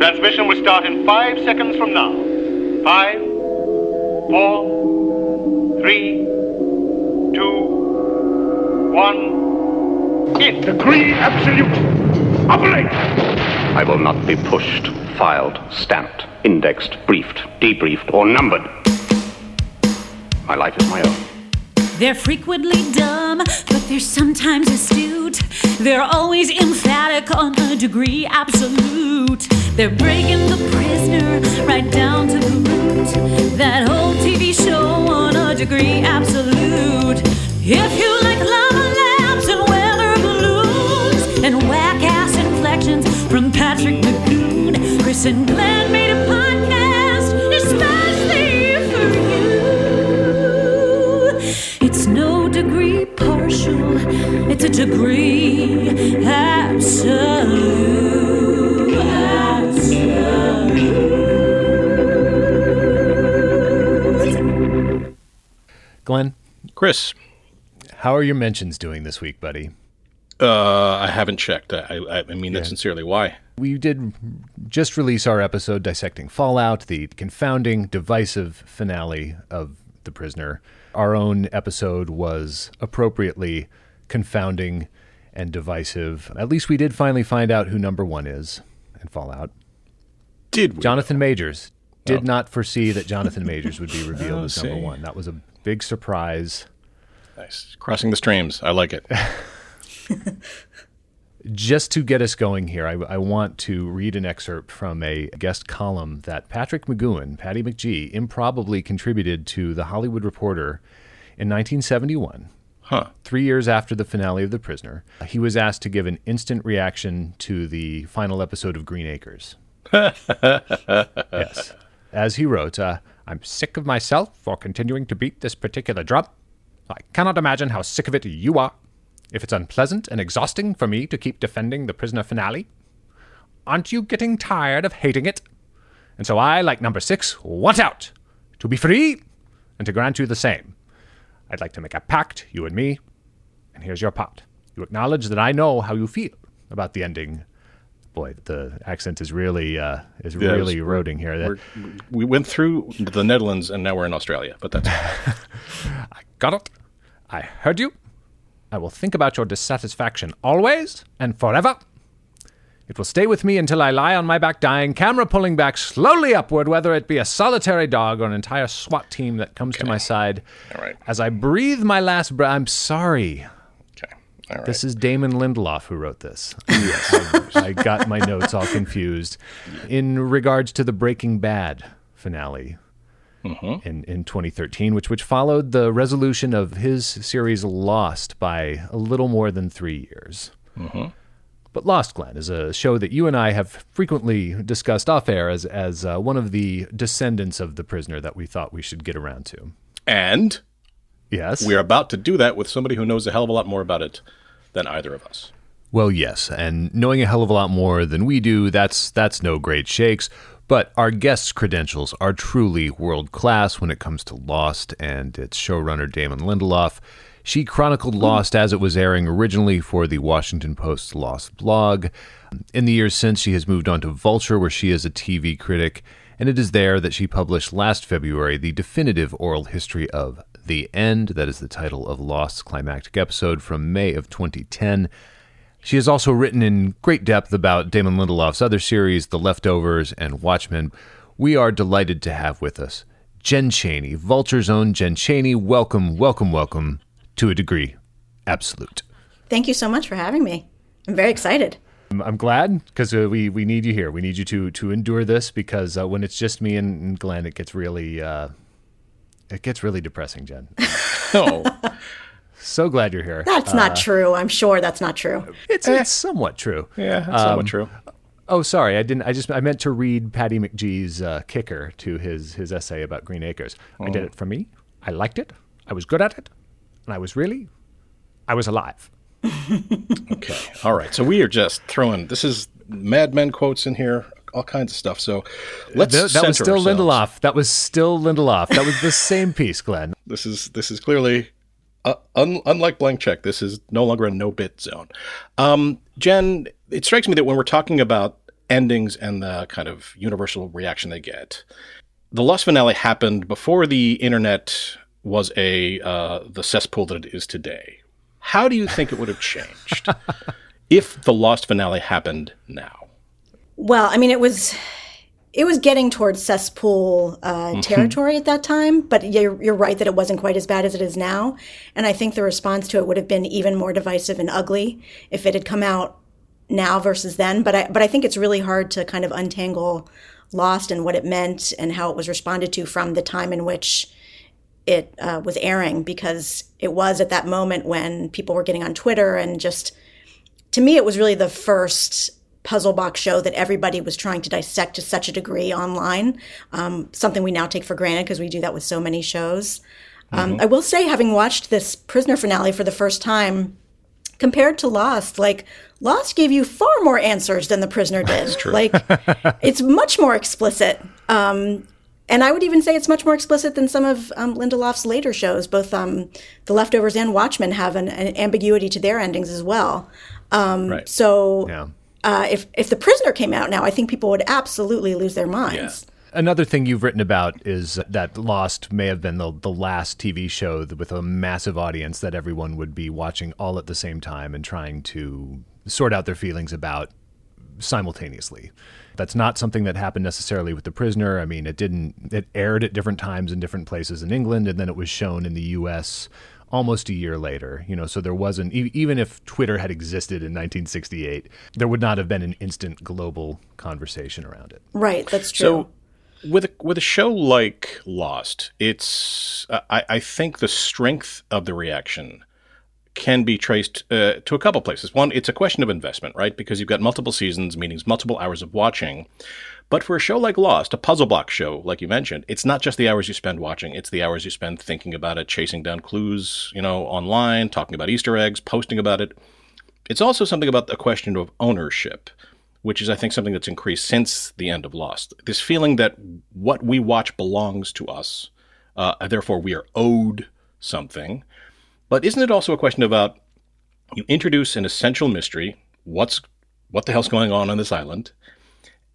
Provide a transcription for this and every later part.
Transmission will start in five seconds from now. Five, four, three, two, one. In. Degree absolute. Operate! I will not be pushed, filed, stamped, indexed, briefed, debriefed, or numbered. My life is my own. They're frequently dumb, but they're sometimes astute. They're always emphatic on a degree absolute. They're breaking the prisoner right down to the root. That whole TV show on a degree absolute. If you like lava lamps and weather balloons and whack ass inflections from Patrick McGoohan, Chris and Glenn made a podcast degree absolute. absolute. Glenn, Chris, how are your mentions doing this week, buddy? uh, I haven't checked. I, I, I mean that sincerely. Why? We did just release our episode dissecting Fallout, the confounding, divisive finale of The Prisoner. Our own episode was appropriately confounding and divisive. At least we did finally find out who number one is in Fallout. Did we? Jonathan Majors. Did oh. not foresee that Jonathan Majors would be revealed Oh, as number see. one. That was a big surprise. Nice. Crossing the streams. I like it. Just to get us going here, I, I want to read an excerpt from a guest column that Patrick McGoohan, Patty McGee, improbably contributed to The Hollywood Reporter in 1971. Huh. Three years after the finale of The Prisoner, he was asked to give an instant reaction to the final episode of Green Acres. yes. As he wrote, uh, I'm sick of myself for continuing to beat this particular drum. I cannot imagine how sick of it you are. If it's unpleasant and exhausting for me to keep defending the prisoner finale, aren't you getting tired of hating it? And so I, like number six, want out to be free and to grant you the same. I'd like to make a pact, you and me, and here's your pot. You acknowledge that I know how you feel about the ending. Boy, the accent is really uh, is Yeah, really eroding here. That, We're, went through the Netherlands and now we're in Australia, but that's Got it? I heard you. I will think about your dissatisfaction always and forever. It will stay with me until I lie on my back dying, camera pulling back slowly upward, whether it be a solitary dog or an entire SWAT team that comes to my side. All right. As I breathe my last breath, I'm sorry. okay. All right. This is Damon Lindelof who wrote this. Yes. I, I got my notes all confused. In regards to the Breaking Bad finale mm-hmm. in, in 2013, which, which followed the resolution of his series Lost by a little more than three years. Mm-hmm. But Lost, Glen is a show that you and I have frequently discussed off air as, as uh, one of the descendants of The Prisoner that we thought we should get around to. and Yes? we're about to do that with somebody who knows a hell of a lot more about it than either of us. Well, yes, and knowing a hell of a lot more than we do, that's that's no great shakes. But our guest's credentials are truly world class when it comes to Lost and its showrunner Damon Lindelof. She chronicled hmm. Lost as it was airing originally for the Washington Post's Lost blog. In the years since, she has moved on to Vulture, where she is a TV critic, and it is there that she published last February the definitive oral history of The End. That is the title of Lost's climactic episode from May of 2010. She has also written in great depth about Damon Lindelof's other series, The Leftovers and Watchmen. We are delighted to have with us Jen Chaney, Vulture's own Jen Chaney. Welcome, welcome, welcome to a degree. Absolute. Thank you so much for having me. I'm very excited. I'm, I'm glad because uh, we, we need you here. We need you to to endure this because uh, when it's just me and, and Glenn, it gets really uh, it gets really depressing. Jen, Oh, so glad you're here. That's not true. I'm sure that's not true. It's it's somewhat true. yeah, that's somewhat true. Oh, sorry. I didn't. I just. I meant to read Patty McGee's uh, kicker to his his essay about Green Acres. I did it for me. I liked it. I was good at it, and I was really, I was alive. Okay. All right. So we are just throwing. This is Mad Men quotes in here, all kinds of stuff. So let's. Th- that was still ourselves. Lindelof. That was still Lindelof. That was the same piece, Glenn. This is this is clearly. Uh, un, unlike blank check, this is no longer a no bit zone. Um, Jen, it strikes me that when we're talking about endings and the kind of universal reaction they get. The Lost finale happened before the internet was a uh, the cesspool that it is today. How do you think it would have changed if the Lost finale happened now? Well, I mean, it was it was getting towards cesspool uh, territory at that time, but you're, you're right that it wasn't quite as bad as it is now. And I think the response to it would have been even more divisive and ugly if it had come out now versus then. But I, but I think it's really hard to kind of untangle Lost and what it meant and how it was responded to from the time in which it uh, was airing, because it was at that moment when people were getting on Twitter and just, to me, it was really the first puzzle box show that everybody was trying to dissect to such a degree online. Um, something we now take for granted because we do that with so many shows. Um, I will say, having watched this prisoner finale for the first time, compared to Lost, like Lost gave you far more answers than the prisoner did. Like it's much more explicit. Um, and I would even say it's much more explicit than some of um, Lindelof's later shows. Both um, The Leftovers and Watchmen have an, an ambiguity to their endings as well. Um, Right. So Yeah. uh, if if the prisoner came out now, I think people would absolutely lose their minds. Another thing you've written about is that Lost may have been the, the last TV show with a massive audience that everyone would be watching all at the same time and trying to sort out their feelings about simultaneously. That's not something that happened necessarily with The Prisoner. I mean, it didn't, it aired at different times in different places in England, and then it was shown in the US almost a year later. You know, so there wasn't, even if Twitter had existed in 1968, there would not have been an instant global conversation around it. Right, that's true. So, with a, with a show like Lost, it's uh, I, I think the strength of the reaction can be traced uh, to a couple places. One, it's a question of investment, right? Because you've got multiple seasons, meaning multiple hours of watching. But for a show like Lost, a puzzle box show, like you mentioned, it's not just the hours you spend watching; it's the hours you spend thinking about it, chasing down clues, you know, online, talking about Easter eggs, posting about it. It's also something about the question of ownership, which is, I think, something that's increased since the end of Lost. This feeling that what we watch belongs to us, uh, therefore we are owed something. But isn't it also a question about you introduce an essential mystery? What's what the hell's going on on this island?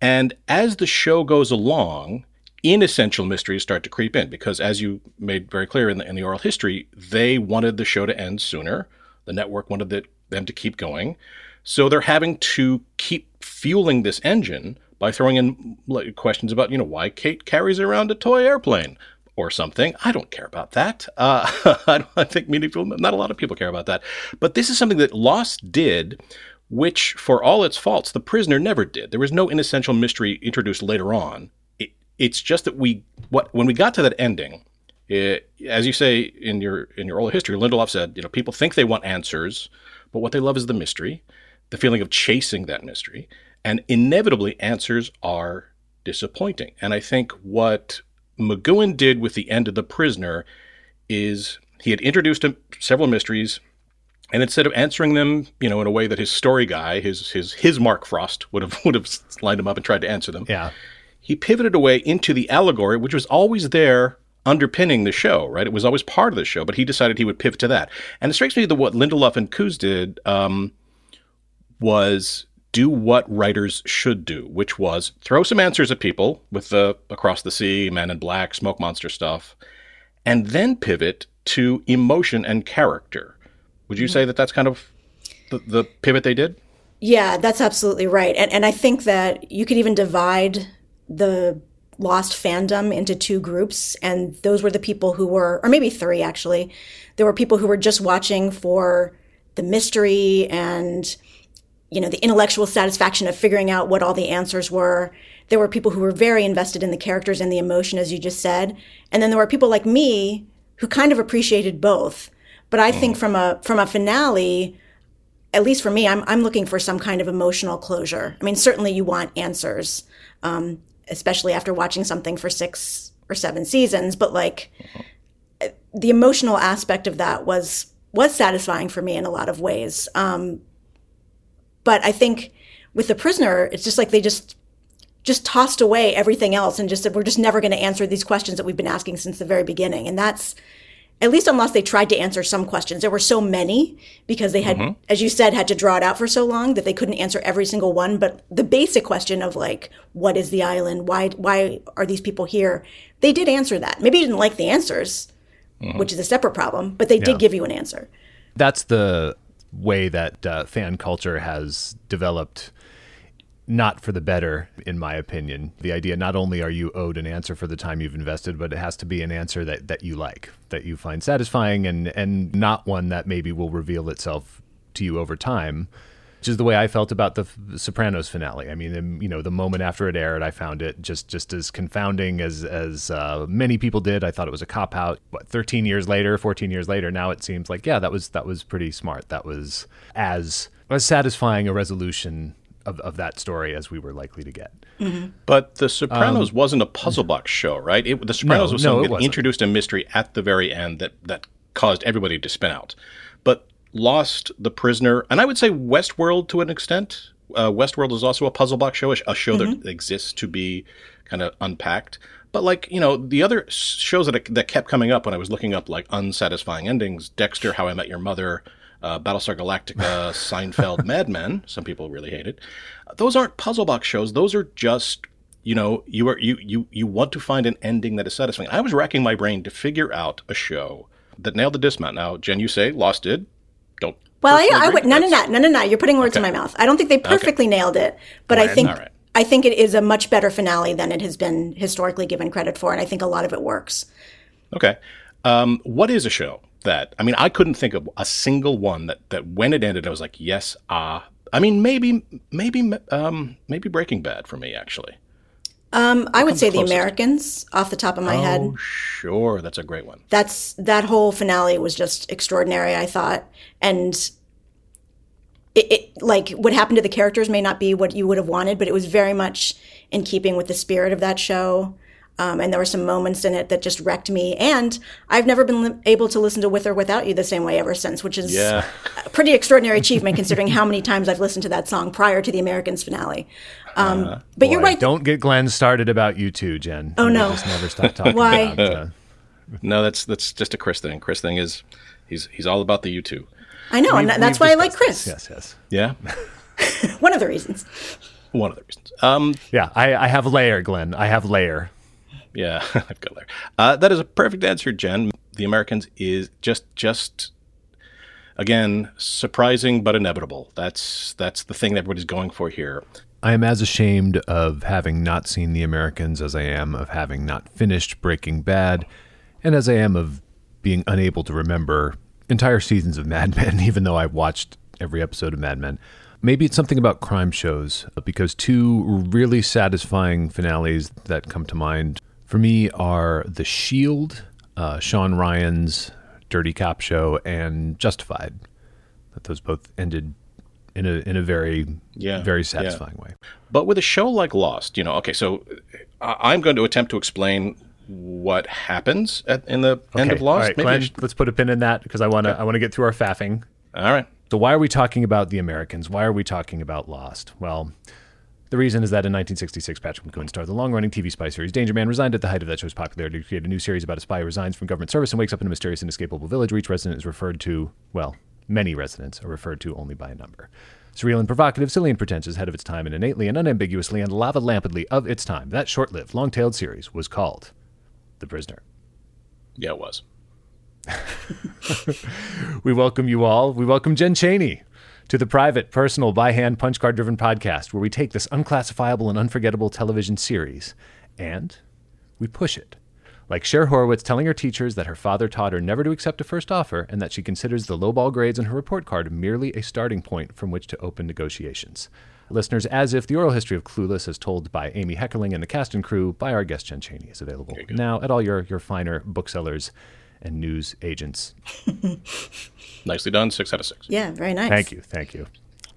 And as the show goes along, inessential mysteries start to creep in because, as you made very clear in the, in the oral history, they wanted the show to end sooner. The network wanted the, them to keep going. So they're having to keep fueling this engine by throwing in questions about, you know, why Kate carries around a toy airplane or something. I don't care about that. Uh, I, don't, think people, not a lot of people care about that. But this is something that Lost did, which, for all its faults, The Prisoner never did. There was no inessential mystery introduced later on. It, it's just that we, what when we got to that ending, it, as you say in your in your oral history, Lindelof said, you know, people think they want answers, but what they love is the mystery, the feeling of chasing that mystery, and inevitably answers are disappointing. And I think what McGoohan did with the end of The Prisoner is he had introduced him several mysteries, and instead of answering them, you know, in a way that his story guy, his his his Mark Frost would have would have lined him up and tried to answer them, Yeah. he pivoted away into the allegory, which was always there underpinning the show, right? It was always part of the show, but he decided he would pivot to that. And it strikes me that what Lindelof and Cuse did um, was do what writers should do, which was throw some answers at people with the Across the Sea, Men in Black, Smoke Monster stuff, and then pivot to emotion and character. Would you mm-hmm. say that that's kind of the, the pivot they did? Yeah, that's absolutely right. And and I think that you could even divide the lost fandom into two groups and those were the people who were or maybe three actually. There were people who were just watching for the mystery and you know the intellectual satisfaction of figuring out what all the answers were. There were people who were very invested in the characters and the emotion as you just said. And then there were people like me who kind of appreciated both. But I think from a from a finale at least for me, I'm I'm looking for some kind of emotional closure. I mean, certainly you want answers, um, especially after watching something for six or seven seasons. But like, the emotional aspect of that was was satisfying for me in a lot of ways. Um, but I think with the prisoner, it's just like they just just tossed away everything else and just said we're just never going to answer these questions that we've been asking since the very beginning, and that's at least unless they tried to answer some questions. There were so many because they had, mm-hmm. as you said, had to draw it out for so long that they couldn't answer every single one. But the basic question of like, what is the island? Why why are these people here? They did answer that. Maybe you didn't like the answers, mm-hmm. which is a separate problem, but they Yeah. did give you an answer. That's the way that uh, fan culture has developed. Not for the better, in my opinion. The idea not only are you owed an answer for the time you've invested, but it has to be an answer that, that you like, that you find satisfying, and, and not one that maybe will reveal itself to you over time. Which is the way I felt about the F- Sopranos finale. I mean, um, you know, the moment after it aired, I found it just just as confounding as as uh, many people did. I thought it was a cop out. What, 13 years later, 14 years later, now it seems like yeah, that was that was pretty smart. That was as as satisfying a resolution of, of that story as we were likely to get. But The Sopranos wasn't a puzzle box show, right? It, the Sopranos was something it that wasn't. introduced a mystery at the very end that, that caused everybody to spin out. But Lost, The Prisoner, and I would say Westworld to an extent. Uh, Westworld is also a puzzle box show, a, show that exists to be kind of unpacked. But like you know, the other shows that that kept coming up when I was looking up like unsatisfying endings: Dexter, How I Met Your Mother, uh, Battlestar Galactica, Seinfeld, Mad Men. Some people really hate it. Those aren't puzzle box shows. Those are just you know you are you you you want to find an ending that is satisfying. I was racking my brain to figure out a show that nailed the dismount. Now, Jen, you say Lost did. Well, I agree. would. No, no, no, no, no, no. You're putting words in my mouth. I don't think they perfectly nailed it, but I think right. I think it is a much better finale than it has been historically given credit for, and I think a lot of it works. Okay. Um, what is a show that I mean? I couldn't think of a single one that that when it ended, I was like, yes, ah. I mean, maybe, maybe, um, maybe Breaking Bad for me actually. Um, I would say the? Americans, off the top of my head. Oh, sure, that's a great one. That's that whole finale was just extraordinary. I thought, and it, it like what happened to the characters may not be what you would have wanted, but it was very much in keeping with the spirit of that show. Um, and there were some moments in it that just wrecked me. And I've never been li- able to listen to With or Without You the same way ever since, which is Yeah. a pretty extraordinary achievement considering how many times I've listened to that song prior to the Americans finale. Um, but you're right. Don't get Glenn started about U2, Jen. Oh, no. Just never stop talking Why? about uh, No, that's that's just a Chris thing. Chris thing is he's he's all about the U two. I know, and we've- that's why I like Chris. this. Yes, yes. Yeah, One of the reasons. one of the reasons. Um, Yeah, I, I have layer, Glenn. I have layer. Yeah, I've got there. Uh, that is a perfect answer, Jen. The Americans is just just again surprising but inevitable. That's that's the thing that everybody's going for here. I am as ashamed of having not seen The Americans as I am of having not finished Breaking Bad, and as I am of being unable to remember entire seasons of Mad Men, even though I've watched every episode of Mad Men. Maybe it's something about crime shows, because two really satisfying finales that come to mind for me are The Shield, uh, Shawn Ryan's Dirty Cop show, and Justified. That those both ended in a in a very Yeah, very yeah. satisfying way. But with a show like Lost, you know, okay, so I- I'm going to attempt to explain what happens at, in the end of Lost. All right, Maybe Glenn, should- let's put a pin in that because I want to I want to get through our faffing. all right. So why are we talking about the Americans? Why are we talking about Lost? Well, the reason is that in 1966, Patrick McGoohan starred the long-running TV spy series Danger Man, resigned at the height of that show's popularity to create a new series about a spy who resigns from government service and wakes up in a mysterious and inescapable village where each resident is referred to, well, many residents are referred to only by a number. Surreal and provocative, silly and pretentious, ahead of its time, and innately and unambiguously and lava-lampedly of its time, that short-lived, long-tailed series was called The Prisoner. Yeah, it was. We welcome you all. We welcome Jen Chaney to the private, personal, by hand, punch card driven podcast where we take this unclassifiable and unforgettable television series and we push it. Like Cher Horowitz telling her teachers that her father taught her never to accept a first offer and that she considers the lowball grades on her report card merely a starting point from which to open negotiations. Listeners, as if the oral history of Clueless, as told by Amy Heckerling and the cast and crew by our guest Jen Chaney, is available now at all your, your finer booksellers and news agents Nicely done. Six out of six. Yeah, very nice. Thank you, thank you.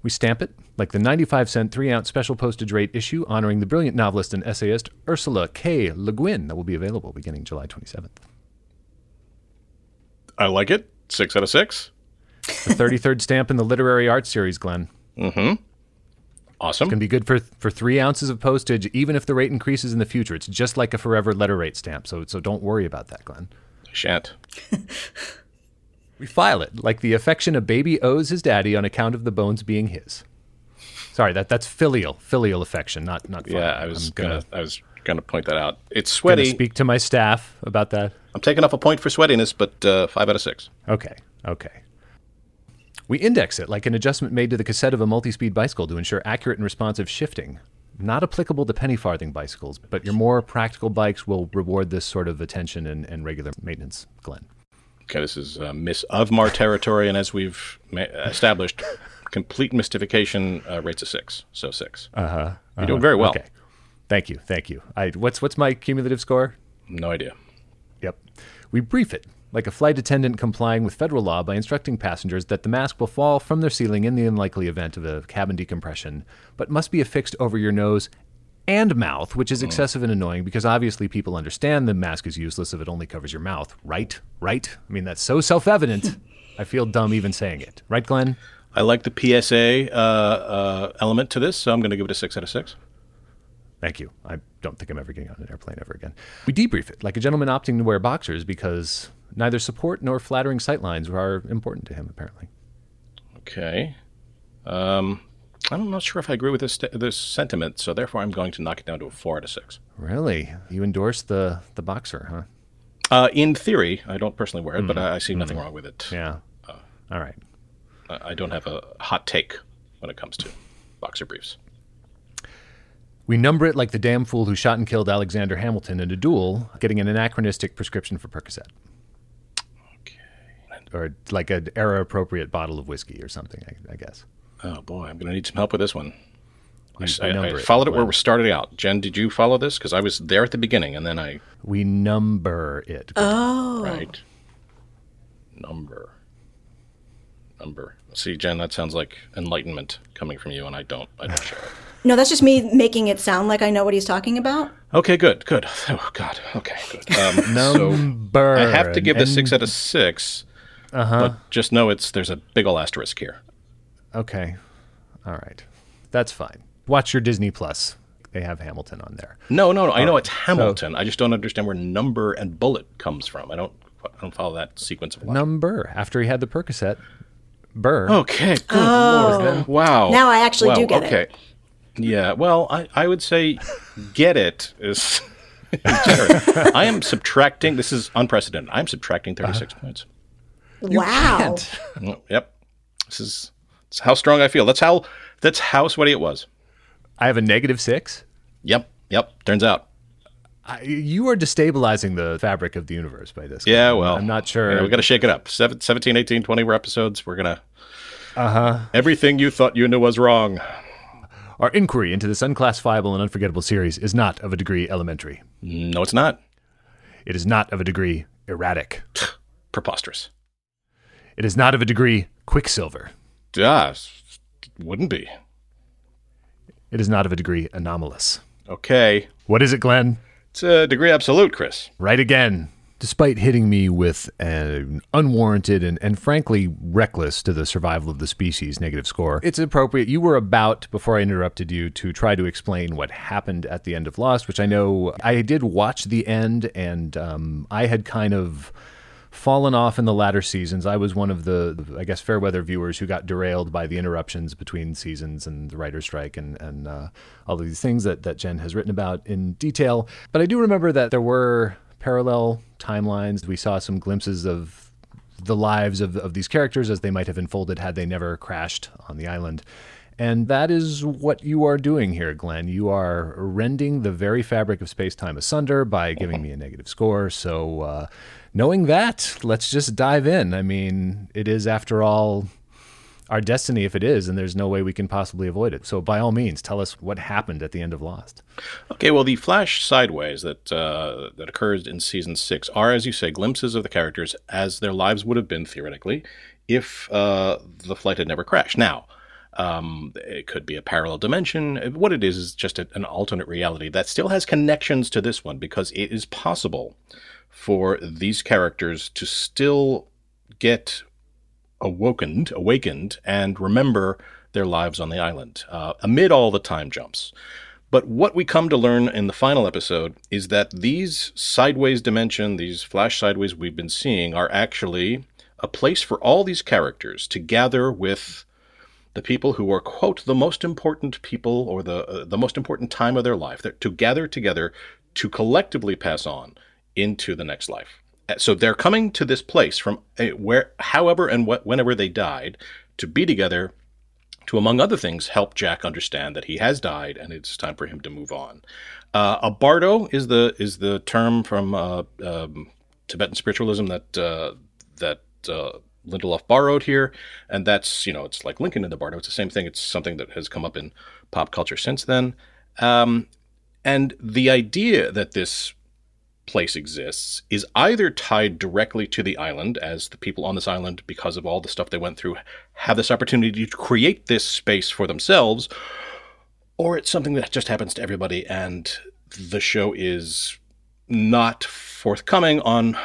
We stamp it like the 95 cent 3 ounce special postage rate issue honoring the brilliant novelist and essayist Ursula K. Le Guin that will be available beginning July 27th. I like it. Six out of six. The 33rd stamp in the literary arts series, Glenn. Mm hmm. Awesome. Can be good for for three ounces of postage, even if the rate increases in the future. It's just like a forever letter rate stamp, so so don't worry about that, Glenn. Shan't. We file it like the affection a baby owes his daddy on account of the bones being his. Sorry, that that's filial filial affection, not not. Yeah. I was gonna, gonna, I was gonna point that out. It's sweaty. speak to my staff about that. I'm taking off a point for sweatiness, but uh, five out of six. Okay, okay. We index it like an adjustment made to the cassette of a multi-speed bicycle to ensure accurate and responsive shifting. Not applicable to penny farthing bicycles, but your more practical bikes will reward this sort of attention and, and regular maintenance, Glenn. Okay, this is uh, Miss Ovmar territory, and as we've ma- established, complete mystification uh, rates a six, so 6 Uh huh. You're doing very well. Uh-huh. Okay. Thank you, thank you. I, what's what's my cumulative score? No idea. Yep. We brief it like a flight attendant complying with federal law by instructing passengers that the mask will fall from their ceiling in the unlikely event of a cabin decompression, but must be affixed over your nose and mouth, which is excessive and annoying because obviously people understand the mask is useless if it only covers your mouth, right? Right? I mean, that's so self evident. I feel dumb even saying it. Right, Glenn? I like the PSA uh, uh, element to this, so I'm going to give it a six out of six. Thank you. I don't think I'm ever getting on an airplane ever again. We debrief it like a gentleman opting to wear boxers because neither support nor flattering sightlines are important to him, apparently. Okay. Um, I'm not sure if I agree with this this sentiment, so therefore I'm going to knock it down to a four out of six. Really? You endorse the, the boxer, huh? Uh, in theory, I don't personally wear it, but I, I see nothing wrong with it. Yeah. All right. I I don't have a hot take when it comes to boxer briefs. We number it like the damn fool who shot and killed Alexander Hamilton in a duel, getting an anachronistic prescription for Percocet. Or like an era appropriate bottle of whiskey or something, I, I guess. Oh boy, I'm going to need some help with this one. I, s- we I- I number it, followed it where we started out. Jen, did you follow this? Because I was there at the beginning, and then I We number it. Oh. right number number. See, Jen, that sounds like enlightenment coming from you, and I don't. I don't share it. No, that's just me making it sound like I know what he's talking about. Okay, good, good. Oh God. Okay, good. Um, Number. so I have to give and- this six out of six. Uh-huh. But just know it's there's a big ol' asterisk here. Okay. All right. That's fine. Watch your Disney Plus. They have Hamilton on there. No, no, no. I know it's Hamilton. I just don't understand where number and bullet comes from. I don't. I don't follow that sequence of logic. Number. After he had the Percocet, Burr. Okay, good lord. Wow. Now I actually Wow, do get okay. it. Yeah, well, I, I would say get it is. I am subtracting, this is unprecedented. I'm subtracting 36 points. Wow. Mm, Yep. This is, this how strong I feel. That's how that's how sweaty it was. I have a negative six. Yep. Yep. Turns out. I, you are destabilizing the fabric of the universe by this. Yeah, Glenn. well. I'm not sure. you know, we got to shake it up. Seven, 17, 18, 20 more episodes. We're going to. Uh. Uh-huh. Everything you thought you knew was wrong. Our inquiry into this unclassifiable and unforgettable series is not of a degree elementary. No, it's not. It is not of a degree erratic. Preposterous. It is not of a degree quicksilver. Ah, wouldn't be. It is not of a degree anomalous. Okay. What is it, Glenn? It's a degree absolute, Chris. Right again. Despite hitting me with an unwarranted and, and frankly reckless to the survival of the species negative score, it's appropriate. You were about, before I interrupted you, to try to explain what happened at the end of Lost, which I know I did watch the end and um, I had kind of fallen off in the latter seasons. I was one of the, I guess, fair weather viewers who got derailed by the interruptions between seasons and the writer's strike and, and uh, all of these things that, that Jen has written about in detail. But I do remember that there were parallel timelines. We saw some glimpses of the lives of, of these characters as they might have unfolded had they never crashed on the island. And that is what you are doing here, Glenn. You are rending the very fabric of space time asunder by giving me a negative score. So, uh, knowing that, let's just dive in. I mean, it is, after all, our destiny if it is, and there's no way we can possibly avoid it. So, by all means, tell us what happened at the end of Lost. Okay, well, the flash sideways that uh, that occurs in season six are, as you say, glimpses of the characters as their lives would have been theoretically if uh, the flight had never crashed. Now, um, it could be a parallel dimension. What it is is just a, an alternate reality that still has connections to this one because it is possible for these characters to still get awakened, awakened, and remember their lives on the island uh, amid all the time jumps. But what we come to learn in the final episode is that these sideways dimension, these flash sideways we've been seeing, are actually a place for all these characters to gather with the people who are quote the most important people or the uh, the most important time of their life to gather together to collectively pass on into the next life. Uh, so they're coming to this place from uh, where, however and what, whenever they died, to be together to, among other things, help Jack understand that he has died and it's time for him to move on. Uh, a bardo is the is the term from uh, um, Tibetan spiritualism that uh, that uh, Lindelof borrowed here, and that's you know it's like Lincoln in the bardo. It's the same thing. It's something that has come up in pop culture since then. Um, and the idea that this place exists is either tied directly to the island, as the people on this island, because of all the stuff they went through, have this opportunity to create this space for themselves, or it's something that just happens to everybody, and the show is not forthcoming on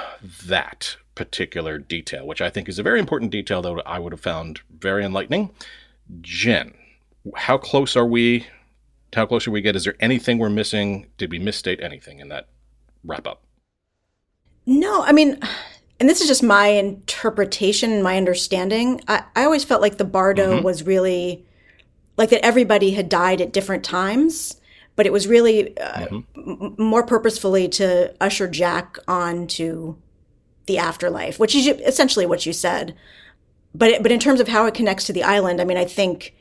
that particular detail, which I think is a very important detail that I would have found very enlightening. Jen, how close are we? How close are we get? Is there anything we're missing? Did we misstate anything in that wrap up? No, I mean, and this is just my interpretation and my understanding. I, I always felt like the Bardo mm-hmm. was really like that everybody had died at different times, but it was really uh, mm-hmm. m- more purposefully to usher Jack on to the afterlife, which is essentially what you said. But it, but in terms of how it connects to the island, I mean, I think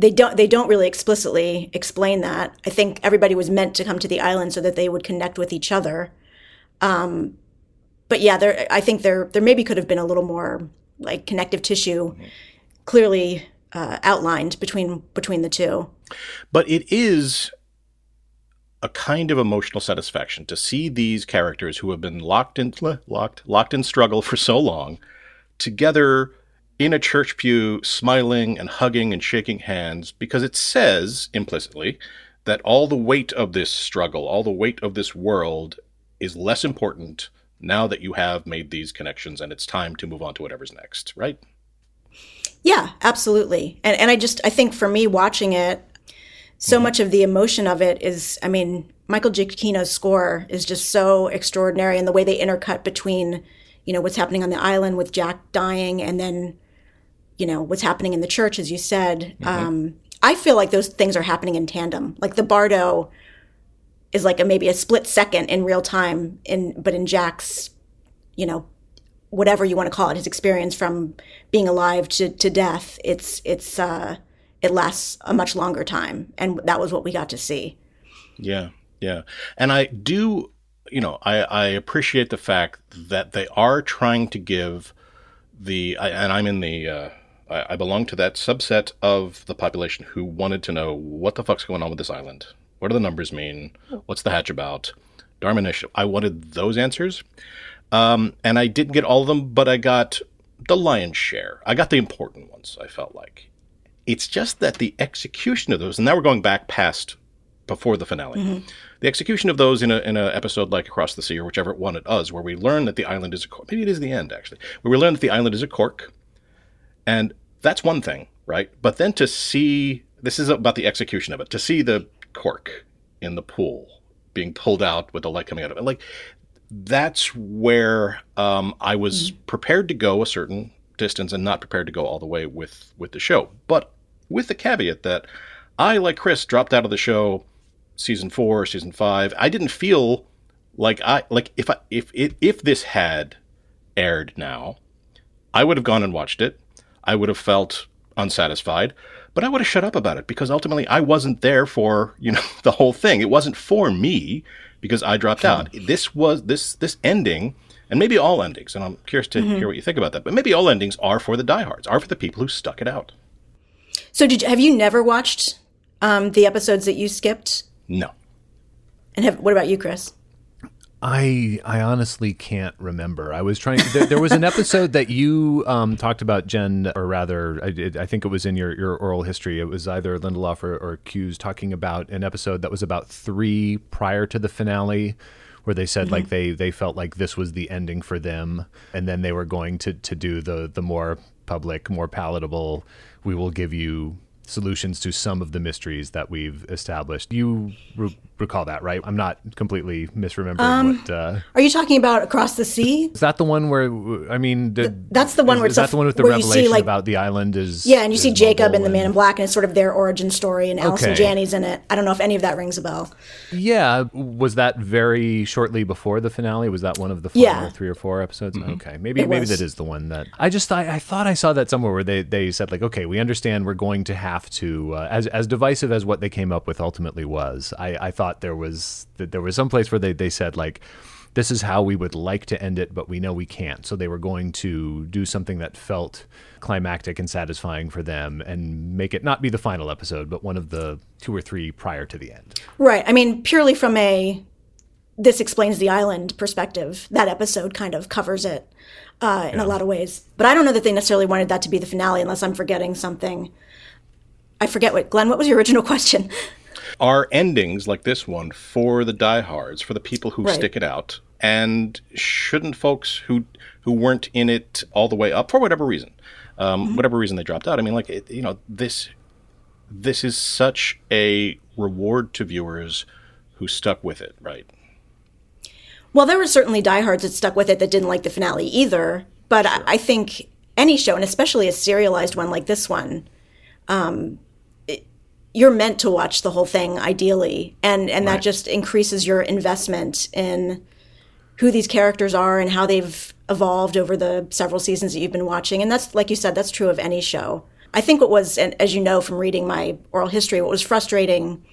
they don't they don't really explicitly explain that. I think everybody was meant to come to the island so that they would connect with each other. Um, but yeah, there I think there there maybe could have been a little more like connective tissue clearly uh, outlined between between the two. But it is a kind of emotional satisfaction to see these characters who have been locked in locked locked in struggle for so long together in a church pew, smiling and hugging and shaking hands, because it says implicitly that all the weight of this struggle, all the weight of this world is less important now that you have made these connections and it's time to move on to whatever's next, right? Yeah, absolutely. And and I just I think for me watching it, so mm-hmm. much of the emotion of it is I mean, Michael Giacchino's score is just so extraordinary and the way they intercut between, you know, what's happening on the island with Jack dying and then you know what's happening in the church as you said mm-hmm. um, i feel like those things are happening in tandem. Like the bardo is like a maybe a split second in real time in but in jack's you know whatever you want to call it his experience from being alive to, to death it's it's uh it lasts a much longer time and that was what we got to see. Yeah yeah. And i do you know i i appreciate the fact that they are trying to give the I, and i'm in the uh I, I belong to that subset of the population who wanted to know what the fuck's going on with this island. What do the numbers mean? What's the hatch about? Dharma Initiative. I wanted those answers. Um, and I didn't get all of them, but I got the lion's share. I got the important ones, I felt like. It's just that the execution of those, and now we're going back past before the finale. Mm-hmm. The execution of those in a in an episode like Across the Sea or whichever one it was, where we learn that the island is a cork. Maybe it is the end actually. Where we learn that the island is a cork, and that's one thing, right? But then to see this is about the execution of it. To see the cork in the pool being pulled out with the light coming out of it, like that's where um, I was mm-hmm. prepared to go a certain distance and not prepared to go all the way with with the show. But with the caveat that I, like Chris, dropped out of the show season four, season five. I didn't feel like I like if I if if, if this had aired now, I would have gone and watched it. I would have felt unsatisfied, but I would have shut up about it because ultimately I wasn't there for, you know, the whole thing. It wasn't for me because I dropped out. This was this this ending and maybe all endings, and I'm curious to mm-hmm. hear what you think about that. But maybe all endings are for the diehards, are for the people who stuck it out. So, did you, have you never watched um, the episodes that you skipped? No. And have, what about you, Chris? I I honestly can't remember. I was trying. There, there was an episode that you um, talked about, Jen, or rather, I, I, think it was in your, your oral history. It was either Lindelof or, or Cuse talking about an episode that was about three prior to the finale, where they said mm-hmm. like they they felt like this was the ending for them, and then they were going to to do the the more public, more palatable. We will give you solutions to some of the mysteries that we've established. You re- recall that, right? I'm not completely misremembering Um, what. Uh, Are you talking about Across the Sea? is that the one where I mean, the, that's the one is, where is it's that the one with the where see, revelation like- about the island is Yeah, and you see Jacob and the Man in Black, and it's sort of their origin story, and Allison Okay. Janney's in it. I don't know if any of that rings a bell. Yeah, was that very shortly before the finale? Was that one of the final Yeah. three or four episodes? Okay, maybe It maybe was. that is the one that I just I, I thought I saw that somewhere where they, they said like, okay, we understand we're going to have to uh, as as divisive as what they came up with ultimately was. I, I thought there was that there was some place where they they said like. This is how we would like to end it, but we know we can't. So they were going to do something that felt climactic and satisfying for them and make it not be the final episode, but one of the two or three prior to the end. Right. I mean, purely from a this explains the island perspective, that episode kind of covers it uh, in a lot of ways. But I don't know that they necessarily wanted that to be the finale, unless I'm forgetting something. I forget what Glenn. What was your original question? Are endings like this one for the diehards, for the people who Right. stick it out? And shouldn't folks who who weren't in it all the way up for whatever reason, um, Mm-hmm. whatever reason they dropped out? I mean, like it, you know, this this is such a reward to viewers who stuck with it, right? Well, there were certainly diehards that stuck with it that didn't like the finale either. But I, I think any show, and especially a serialized one like this one, um, you're meant to watch the whole thing ideally, and and that just increases your investment in who these characters are and how they've evolved over the several seasons that you've been watching. And that's like you said, that's true of any show. I think what was, and as you know from reading my oral history, what was frustrating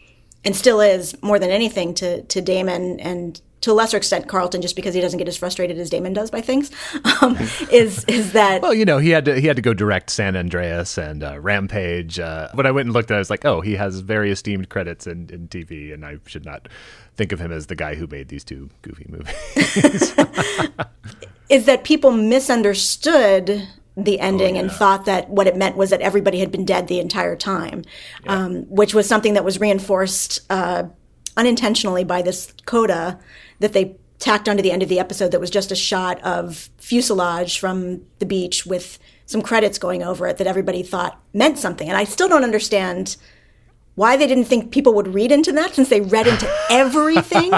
and still is more than anything to to Damon and to a lesser extent Carlton, just because he doesn't get as frustrated as Damon does by things, um, is is that Well, you know, he had to he had to go direct San Andreas and uh, Rampage. Uh, when I went and looked at, it, I was like, oh, he has very esteemed credits in, in TV, and I should not think of him as the guy who made these two goofy movies. is that people misunderstood the ending and thought that what it meant was that everybody had been dead the entire time, um, which was something that was reinforced uh, unintentionally by this coda that they tacked onto the end of the episode that was just a shot of fuselage from the beach with some credits going over it that everybody thought meant something. And I still don't understand why they didn't think people would read into that since they read into everything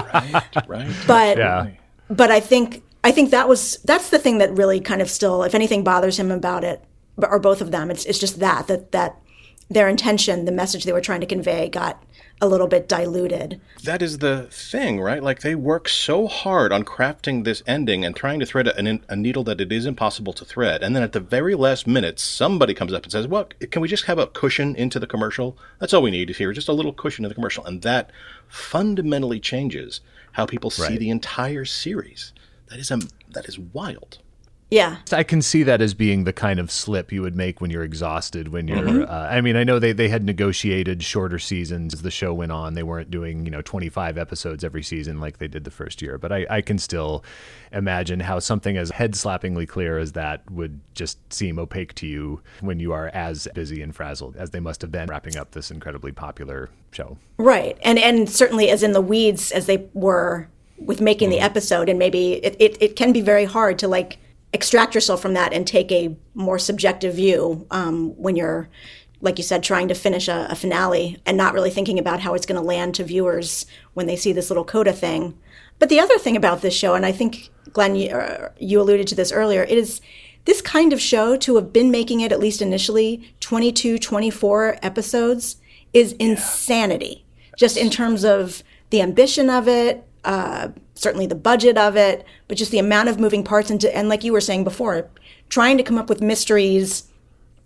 Right. but Yeah. but I think I think that was that's the thing that really kind of still, if anything, bothers him about it, or both of them. It's it's just that that that their intention, the message they were trying to convey, got a little bit diluted. that is the thing, right? Like they work so hard on crafting this ending and trying to thread a, a needle that it is impossible to thread, and then at the very last minute, somebody comes up and says, "Well, can we just have a cushion into the commercial? That's all we need here, just a little cushion in the commercial," and that fundamentally changes how people see Right. the entire series. That is a that is wild. Yeah, I can see that as being the kind of slip you would make when you're exhausted. When you're, uh, I mean, I know they, they had negotiated shorter seasons as the show went on. They weren't doing you know 25 episodes every season like they did the first year. But I, I can still imagine how something as head slappingly clear as that would just seem opaque to you when you are as busy and frazzled as they must have been wrapping up this incredibly popular show. right. And and certainly as in the weeds as they were with making the episode, and maybe it, it, it can be very hard to like extract yourself from that and take a more subjective view um, when you're like you said trying to finish a, a finale and not really thinking about how it's going to land to viewers when they see this little coda thing. But the other thing about this show and i think glenn you, uh, you alluded to this earlier it is this kind of show to have been making it at least initially 22 24 episodes is insanity. Just in terms of the ambition of it uh, certainly the budget of it, but just the amount of moving parts and, to, and like you were saying before, trying to come up with mysteries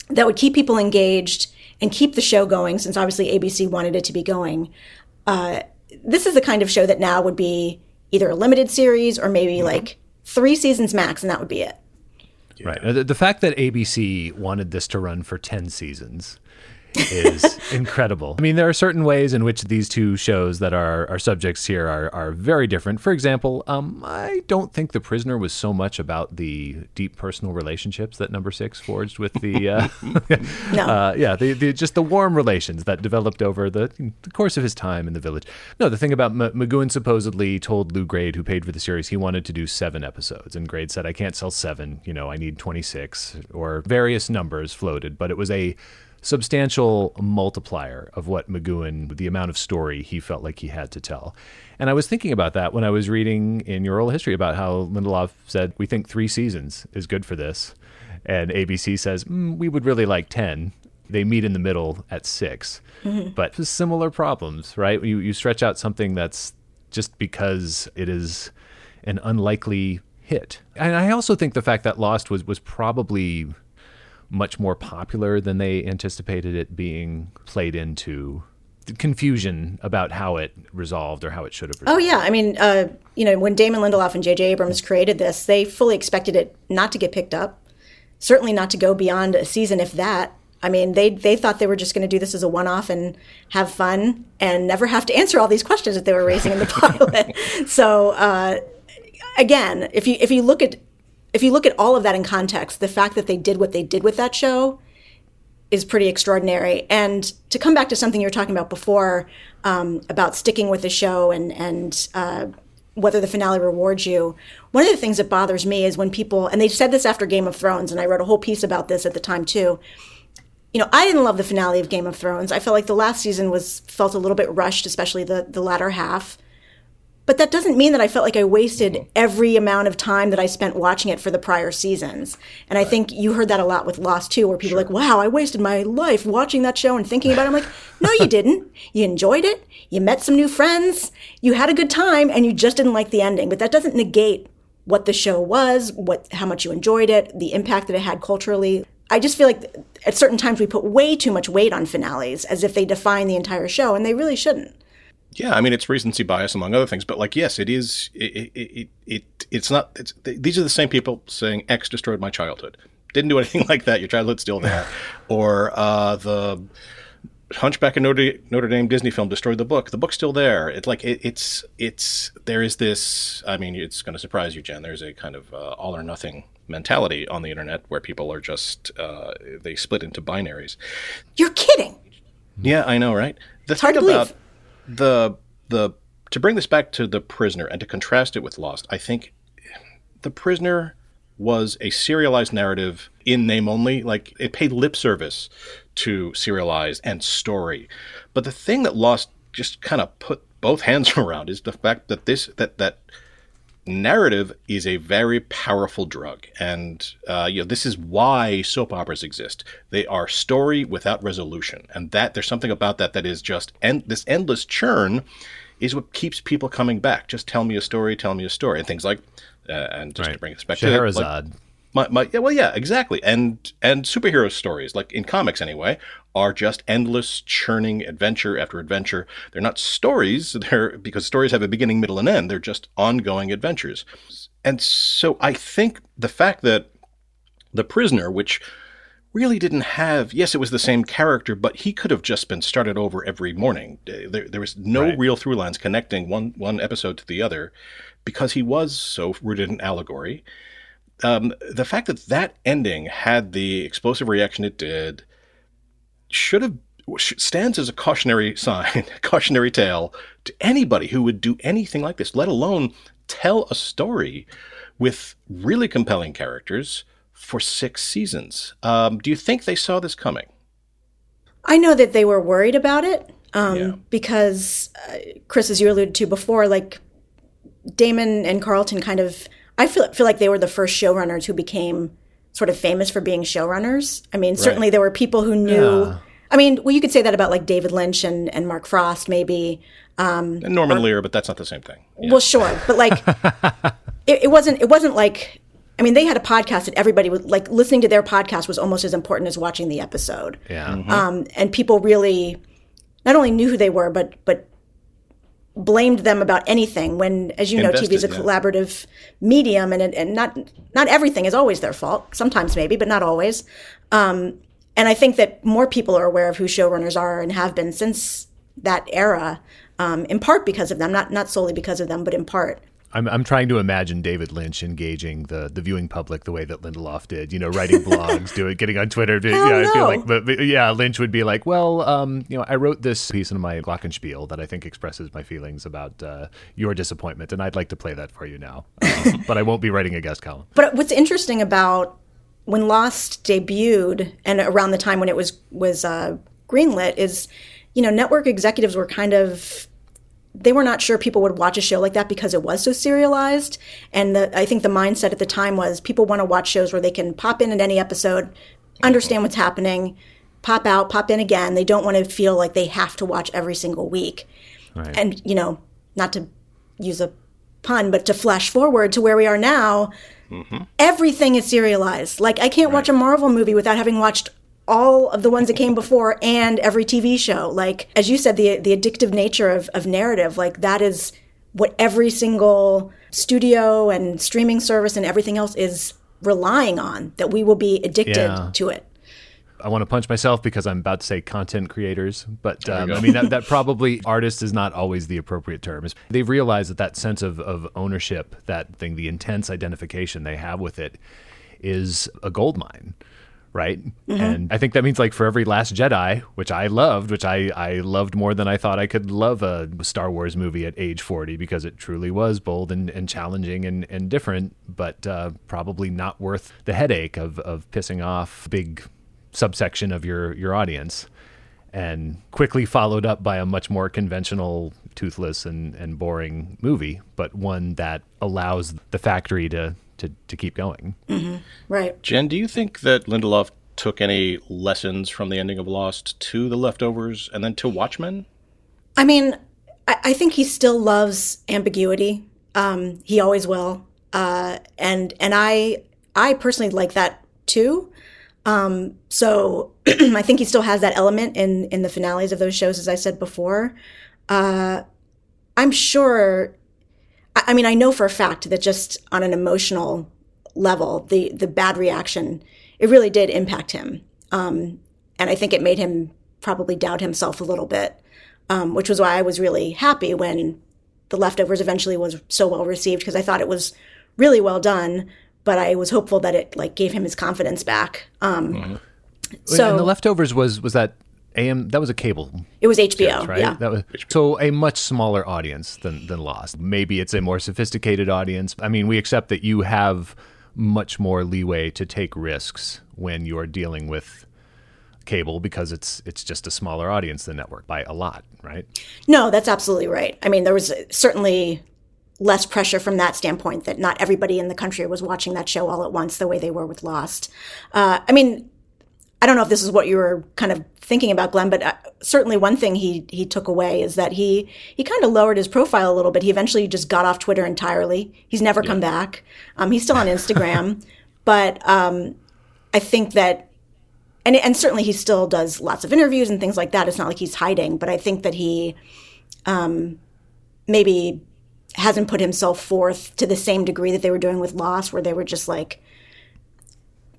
that would keep people engaged and keep the show going. Since obviously ABC wanted it to be going, uh, this is the kind of show that now would be either a limited series or maybe like three seasons max, and that would be it. Right. Uh, The, the fact that ABC wanted this to run for 10 seasons is incredible. I mean, there are certain ways in which these two shows that are our subjects here are, are very different. For example, um, I don't think The Prisoner was so much about the deep personal relationships that Number Six forged with the, uh, No. uh, yeah, the, the, just the warm relations that developed over the, the course of his time in the village. No, the thing about M- McGoohan supposedly told Lew Grade, who paid for the series, he wanted to do seven episodes, and Grade said, "I can't sell seven. You know, I need twenty six or various numbers floated." But it was a substantial multiplier of what McGoohan, the amount of story he felt like he had to tell. And I was thinking about that when I was reading in your oral history about how Lindelof said, We think three seasons is good for this. And ABC says, mm, We would really like 10. They meet in the middle at 6 But similar problems, right? You, you stretch out something that's just because it is an unlikely hit. And I also think the fact that Lost was, was probably much more popular than they anticipated it being played into confusion about how it resolved or how it should have resolved. Oh yeah, I mean, uh, you know, when Damon Lindelof and J.J. Abrams created this, they fully expected it not to get picked up, certainly not to go beyond a season, if that. I mean, they they thought they were just going to do this as a one-off and have fun and never have to answer all these questions that they were raising in the pilot. so uh, again, if you if you look at if you look at all of that in context, the fact that they did what they did with that show is pretty extraordinary. And to come back to something you were talking about before um, about sticking with the show and and uh, whether the finale rewards you, one of the things that bothers me is when people and they said this after Game of Thrones, and I wrote a whole piece about this at the time too. You know, I didn't love the finale of Game of Thrones. I felt like the last season was felt a little bit rushed, especially the the latter half. But that doesn't mean that I felt like I wasted mm-hmm. every amount of time that I spent watching it for the prior seasons. And I think you heard that a lot with Lost too, where people are like, wow, I wasted my life watching that show and thinking about it. I'm like, no, you didn't. You enjoyed it. You met some new friends. You had a good time and you just didn't like the ending. But that doesn't negate what the show was, what how much you enjoyed it, the impact that it had culturally. I just feel like at certain times we put way too much weight on finales as if they define the entire show, and they really shouldn't. Yeah, I mean it's recency bias among other things, but like yes, it is. It it it, it it's not. It's these are the same people saying X destroyed my childhood. Didn't do anything like that. Your childhood's still there, or uh, the Hunchback of Notre, Notre Dame Disney film destroyed the book. The book's still there. It's like it, it's it's there is this. I mean, it's going to surprise you, Jen. There's a kind of uh, all or nothing mentality on the internet where people are just uh, they split into binaries. You're kidding. Yeah, I know, right? The hard thing to about believe. The the to bring this back to the prisoner and to contrast it with Lost, I think the prisoner was a serialized narrative in name only. Like it paid lip service to serialized and story. But the thing that Lost just kind of put both hands around is the fact that this that that narrative is a very powerful drug, and uh, you know this is why soap operas exist. They are story without resolution, and that there's something about that that is just and this endless churn is what keeps people coming back. Just tell me a story, tell me a story, and things like uh, and just to bring us back to it, like, Scheherazade. My, my yeah, well yeah exactly. And and superhero stories like in comics anyway are just endless churning adventure after adventure. They're not stories they're because stories have a beginning middle and end. They're just ongoing adventures. And so i think the fact that the prisoner which really didn't have yes it was the same character but he could have just been started over every morning. There, there was no Right. real through lines connecting one one episode to the other because he was so rooted in allegory um, the fact that that ending had the explosive reaction it did should have stands as a cautionary sign, a cautionary tale to anybody who would do anything like this, let alone tell a story with really compelling characters for six seasons. Um, do you think they saw this coming? I know that they were worried about it um, Yeah. because, uh, Chris, as you alluded to before, like Damon and Carlton kind of, I feel, feel like they were the first showrunners who became sort of famous for being showrunners. I mean, certainly there were people who knew. Yeah. I mean, well, you could say that about like David Lynch and, and Mark Frost, maybe. And Norman Lear, but that's not the same thing. Yeah. Well, sure, but like, it, it wasn't. It wasn't like. I mean, they had a podcast that everybody was like listening to their podcast was almost as important as watching the episode. Yeah. Um, and people really not only knew who they were, but but blamed them about anything. When, as you know, TV is a Invested, yeah. collaborative medium, and and not not everything is always their fault. Sometimes maybe, but not always. Um, and I think that more people are aware of who showrunners are and have been since that era, um, in part because of them, not not solely because of them, but in part. I'm, I'm trying to imagine David Lynch engaging the, the viewing public the way that Lindelof did, you know, writing blogs, doing, getting on Twitter. Hell yeah, I feel like, but, but yeah, Lynch would be like, well, um, you know, I wrote this piece in my Glockenspiel that I think expresses my feelings about uh, your disappointment, and I'd like to play that for you now. Um, but I won't be writing a guest column. But what's interesting about when Lost debuted, and around the time when it was was uh, greenlit, is you know network executives were kind of they were not sure people would watch a show like that because it was so serialized. And the, I think the mindset at the time was people want to watch shows where they can pop in at any episode, understand what's happening, pop out, pop in again. They don't want to feel like they have to watch every single week. Right. And, you know, not to use a pun, but to flash forward to where we are now, mm-hmm. everything is serialized. Like, I can't watch a Marvel movie without having watched all of the ones that came before and every TV show. Like, as you said, the, the addictive nature of, of narrative, like, that is what every single studio and streaming service and everything else is relying on, that we will be addicted Yeah. to it. I want to punch myself because I'm about to say content creators, but um, I mean that, that probably artist is not always the appropriate term. They've realized that that sense of, of ownership, that thing, the intense identification they have with it, is a gold mine, right? And I think that means like for every Last Jedi, which I loved, which I I loved more than I thought I could love a Star Wars movie at age 40 because it truly was bold and, and challenging and, and different, but uh, probably not worth the headache of of pissing off a big subsection of your your audience and quickly followed up by a much more conventional toothless and, and boring movie but one that allows the factory to to, to keep going Right. Jen, do you think that Lindelof took any lessons from the ending of Lost to The Leftovers and then to Watchmen? I mean, I, I think he still loves ambiguity. Um, he always will, uh, and and I I personally like that too. Um, so I think he still has that element in in the finales of those shows, as I said before. Uh, I'm sure. I, I mean, I know for a fact that just on an emotional level, the the bad reaction it really did impact him, um, and I think it made him probably doubt himself a little bit um, which was why I was really happy when the leftovers eventually was so well received because I thought it was really well done. But I was hopeful that it like gave him his confidence back. Um, So and the leftovers was was that am that was a cable it was HBO, right? yeah. That was so a much smaller audience than than Lost. Maybe it's a more sophisticated audience. I mean, we accept that you have much more leeway to take risks when you're dealing with cable because it's it's just a smaller audience than network by a lot, right? No, that's absolutely right. I mean, there was certainly less pressure from that standpoint that not everybody in the country was watching that show all at once the way they were with Lost. Uh, I mean, I don't know if this is what you were kind of thinking about, Glenn, but uh, certainly one thing he he took away is that he he kind of lowered his profile a little bit. He eventually just got off Twitter entirely. He's never come back. Um, he's still on Instagram, but um, I think that and and certainly he still does lots of interviews and things like that. It's not like he's hiding, but I think that he um, maybe hasn't put himself forth to the same degree that they were doing with Lost, where they were just like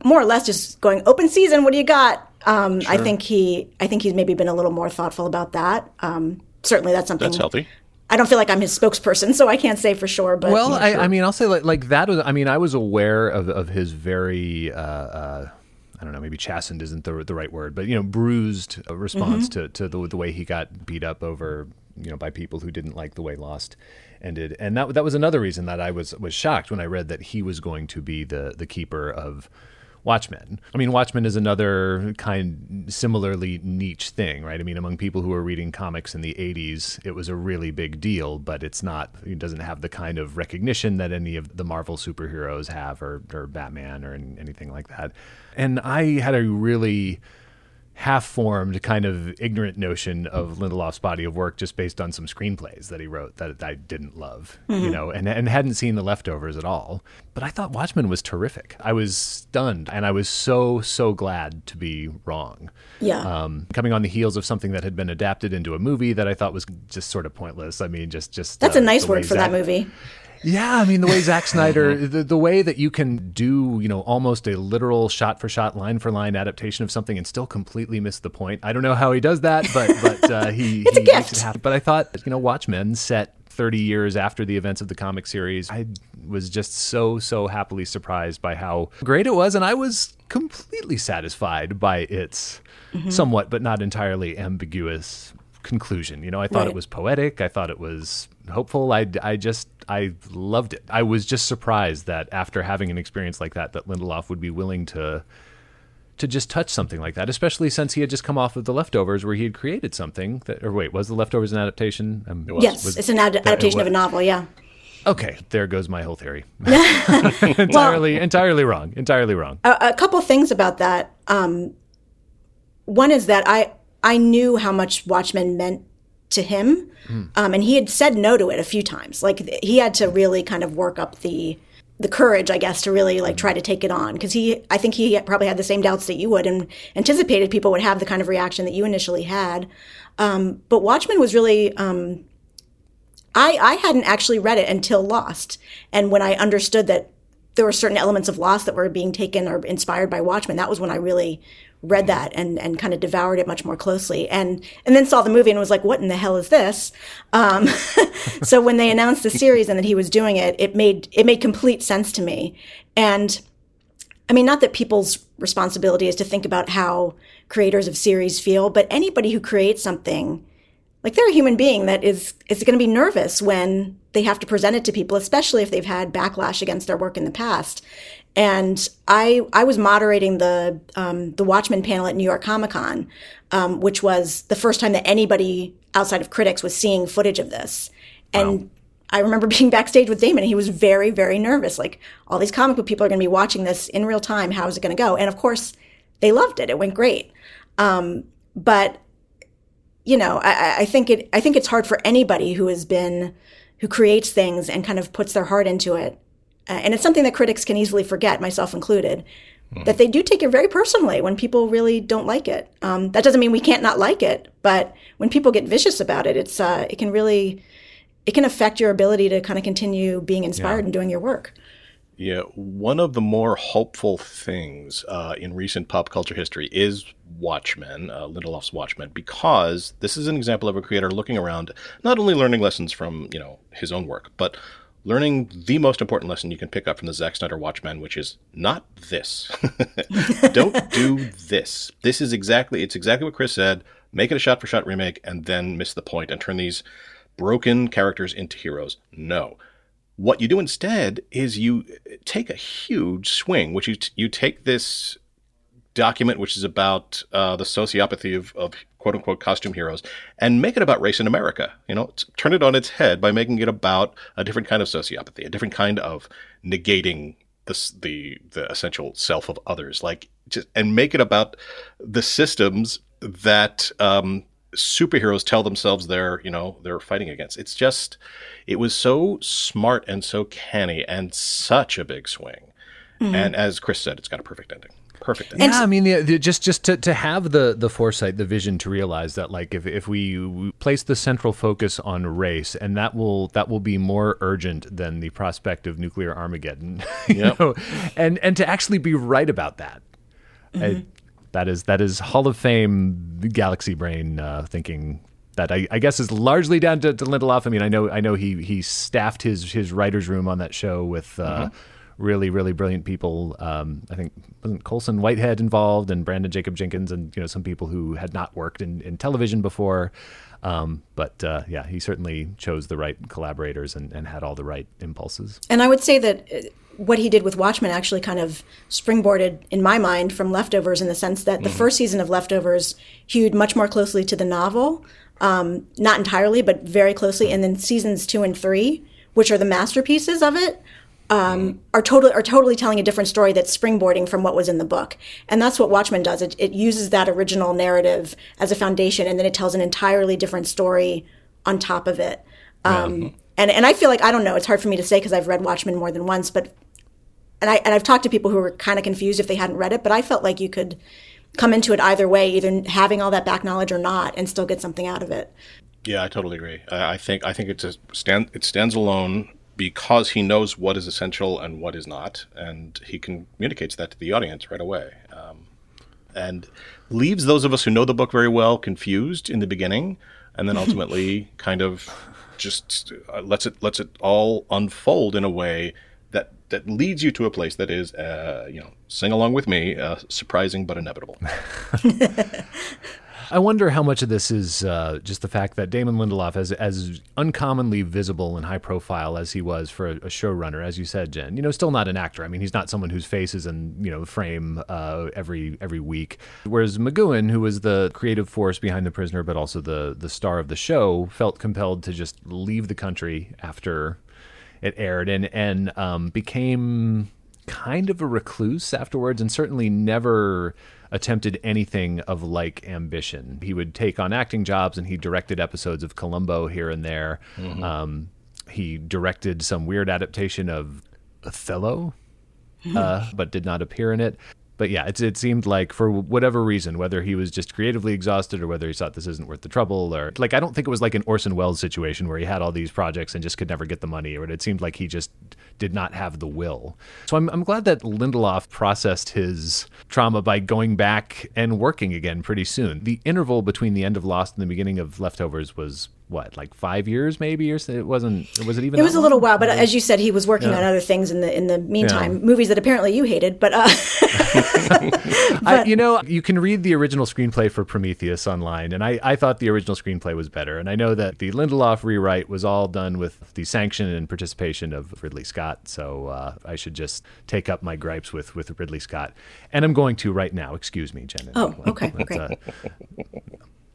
more or less just going open season. What do you got? Um, I think he, I think he's maybe been a little more thoughtful about that. Um, certainly, that's something That's healthy. I don't feel like I'm his spokesperson, so I can't say for sure. But Well, I, I mean, I'll say like like that was. I mean, I was aware of of his very. Uh, uh, I don't know. Maybe chastened isn't the the right word, but you know, bruised uh, response to to the, the way he got beat up over you know by people who didn't like the way Lost ended, and that that was another reason that I was was shocked when I read that he was going to be the the keeper of. Watchmen. I mean, Watchmen is another kind, similarly niche thing, right? I mean, among people who were reading comics in the '80s, it was a really big deal, but it's not. It doesn't have the kind of recognition that any of the Marvel superheroes have, or or Batman, or anything like that. And I had a really half-formed kind of ignorant notion of Lindelof's body of work just based on some screenplays that he wrote that I didn't love, you know, and and hadn't seen the leftovers at all. But I thought Watchmen was terrific. I was stunned, and I was so so glad to be wrong. yeah, Um, coming on the heels of something that had been adapted into a movie that I thought was just sort of pointless. I mean, just just that's uh, a nice word for that movie. Yeah, I mean the way Zack Snyder, the, the way that you can do, you know, almost a literal shot for shot, line for line adaptation of something and still completely miss the point. I don't know how he does that, but but uh, he he makes it happen. But I thought, you know, Watchmen set 30 years after the events of the comic series. I was just so so happily surprised by how great it was, and I was completely satisfied by its Mm-hmm. somewhat but not entirely ambiguous conclusion. You know, I thought it was poetic. I thought it was hopeful. I, I just I loved it. I was just surprised that after having an experience like that, that Lindelof would be willing to to just touch something like that, especially since he had just come off of the leftovers where he had created something that or wait, was the leftovers an adaptation? Um, yes, was- it's an ad- adaptation of a novel. Yeah. Okay, there goes my whole theory. entirely entirely wrong. Entirely wrong. a, a couple things about that. Um, one is that I I knew how much Watchmen meant to him, um, and he had said no to it a few times. Like he had to really kind of work up the the courage, I guess, to really like try to take it on because he I think he probably had the same doubts that you would and anticipated people would have the kind of reaction that you initially had. Um, but Watchmen was really um, I, I hadn't actually read it until Lost. And when I understood that there were certain elements of Lost that were being taken or inspired by Watchmen, that was when I really read that and, and kind of devoured it much more closely. And and then saw the movie and was like, what in the hell is this? Um, so when they announced the series and that he was doing it, it made it made complete sense to me. And I mean, not that people's responsibility is to think about how creators of series feel, but anybody who creates something like they're a human being that is is going to be nervous when they have to present it to people especially if they've had backlash against their work in the past and i i was moderating the um, the watchmen panel at new york comic-con um, which was the first time that anybody outside of critics was seeing footage of this and I remember being backstage with Damon and he was very, very nervous. Like, all these comic book people are going to be watching this in real time. How is it going to go? And of course, they loved it. It went great. Um, but you know, I, I think it. I think it's hard for anybody who has been, who creates things and kind of puts their heart into it, uh, and it's something that critics can easily forget, myself included, that they do take it very personally when people really don't like it. Um, that doesn't mean we can't not like it, but when people get vicious about it, it's uh, it can really, it can affect your ability to kind of continue being inspired and doing your work. Yeah, one of the more hopeful things uh, in recent pop culture history is Watchmen, uh, Lindelof's Watchmen, because this is an example of a creator looking around, not only learning lessons from you know his own work, but learning the most important lesson you can pick up from the Zack Snyder Watchmen, which is not this. Don't do this. This is exactly it's exactly what Chris said. Make it a shot for shot remake and then miss the point and turn these broken characters into heroes. No. What you do instead is you take a huge swing, which you t- you take this document, which is about uh, the sociopathy of, of quote unquote costume heroes, and make it about race in America. You know, turn it on its head by making it about a different kind of sociopathy, a different kind of negating the the the essential self of others, like just and make it about the systems that um, superheroes tell themselves they're you know they're fighting against. It's just it was so smart and so canny and such a big swing. And as Chris said, it's got a perfect ending. Perfect ending. yeah, I mean, the, the, just just to, to have the the foresight, the vision to realize that, like, if, if we place the central focus on race, and that will that will be more urgent than the prospect of nuclear Armageddon, you Yep. know, and and to actually be right about that, I- that is that is Hall of Fame galaxy brain uh, thinking. That I, I guess is largely down to, to Lindelof. I mean, I know I know he he staffed his his writers' room on that show with uh, really really brilliant people. Um, I think wasn't Colson Whitehead involved and Branden Jacob Jenkins and you know some people who had not worked in, in television before. Um, but uh, yeah, he certainly chose the right collaborators and, and had all the right impulses. And I would say that uh, what he did with Watchmen actually kind of springboarded in my mind from Leftovers in the sense that the first season of Leftovers hewed much more closely to the novel, um, not entirely, but very closely. And then seasons two and three, which are the masterpieces of it, um, are totally are totally telling a different story that's springboarding from what was in the book. And that's what Watchmen does. It, it uses that original narrative as a foundation, and then it tells an entirely different story on top of it. Um, and and I feel like I don't know. It's hard for me to say because I've read Watchmen more than once, but and I and I've talked to people who were kind of confused if they hadn't read it, but I felt like you could come into it either way, either having all that back knowledge or not, and still get something out of it. Yeah, I totally agree. I, I think I think it's a stand. It stands alone because he knows what is essential and what is not, and he communicates that to the audience right away, um, and leaves those of us who know the book very well confused in the beginning, and then ultimately kind of just uh, lets it lets it all unfold in a way that that leads you to a place that is, uh, you know, sing along with me, uh, surprising but inevitable. I wonder how much of this is uh, just the fact that Damon Lindelof, as as uncommonly visible and high profile as he was for a, a showrunner, as you said, Jen, you know, still not an actor. I mean, he's not someone whose face is in you know frame uh, every every week. Whereas McGoohan, who was the creative force behind The Prisoner, but also the the star of the show, felt compelled to just leave the country after it aired and and um, became kind of a recluse afterwards, and certainly never attempted anything of like ambition. He would take on acting jobs, and he directed episodes of Columbo here and there. Um, he directed some weird adaptation of Othello, uh, but did not appear in it. But yeah, it, it seemed like for whatever reason, whether he was just creatively exhausted or whether he thought this isn't worth the trouble, or like I don't think it was like an Orson Welles situation where he had all these projects and just could never get the money, or it seemed like he just did not have the will. So I'm, I'm glad that Lindelof processed his trauma by going back and working again pretty soon. The interval between the end of Lost and the beginning of Leftovers was what, like five years maybe, or so? it wasn't? Was it even? It was a little while, but as you said, he was working on other things in the in the meantime, movies that apparently you hated. But uh, I, you know, you can read the original screenplay for Prometheus online, and I, I thought the original screenplay was better. And I know that the Lindelof rewrite was all done with the sanction and participation of Ridley Scott. So uh, I should just take up my gripes with, with Ridley Scott. And I'm going to right now. Excuse me, Jen. Oh, okay, But, great. uh,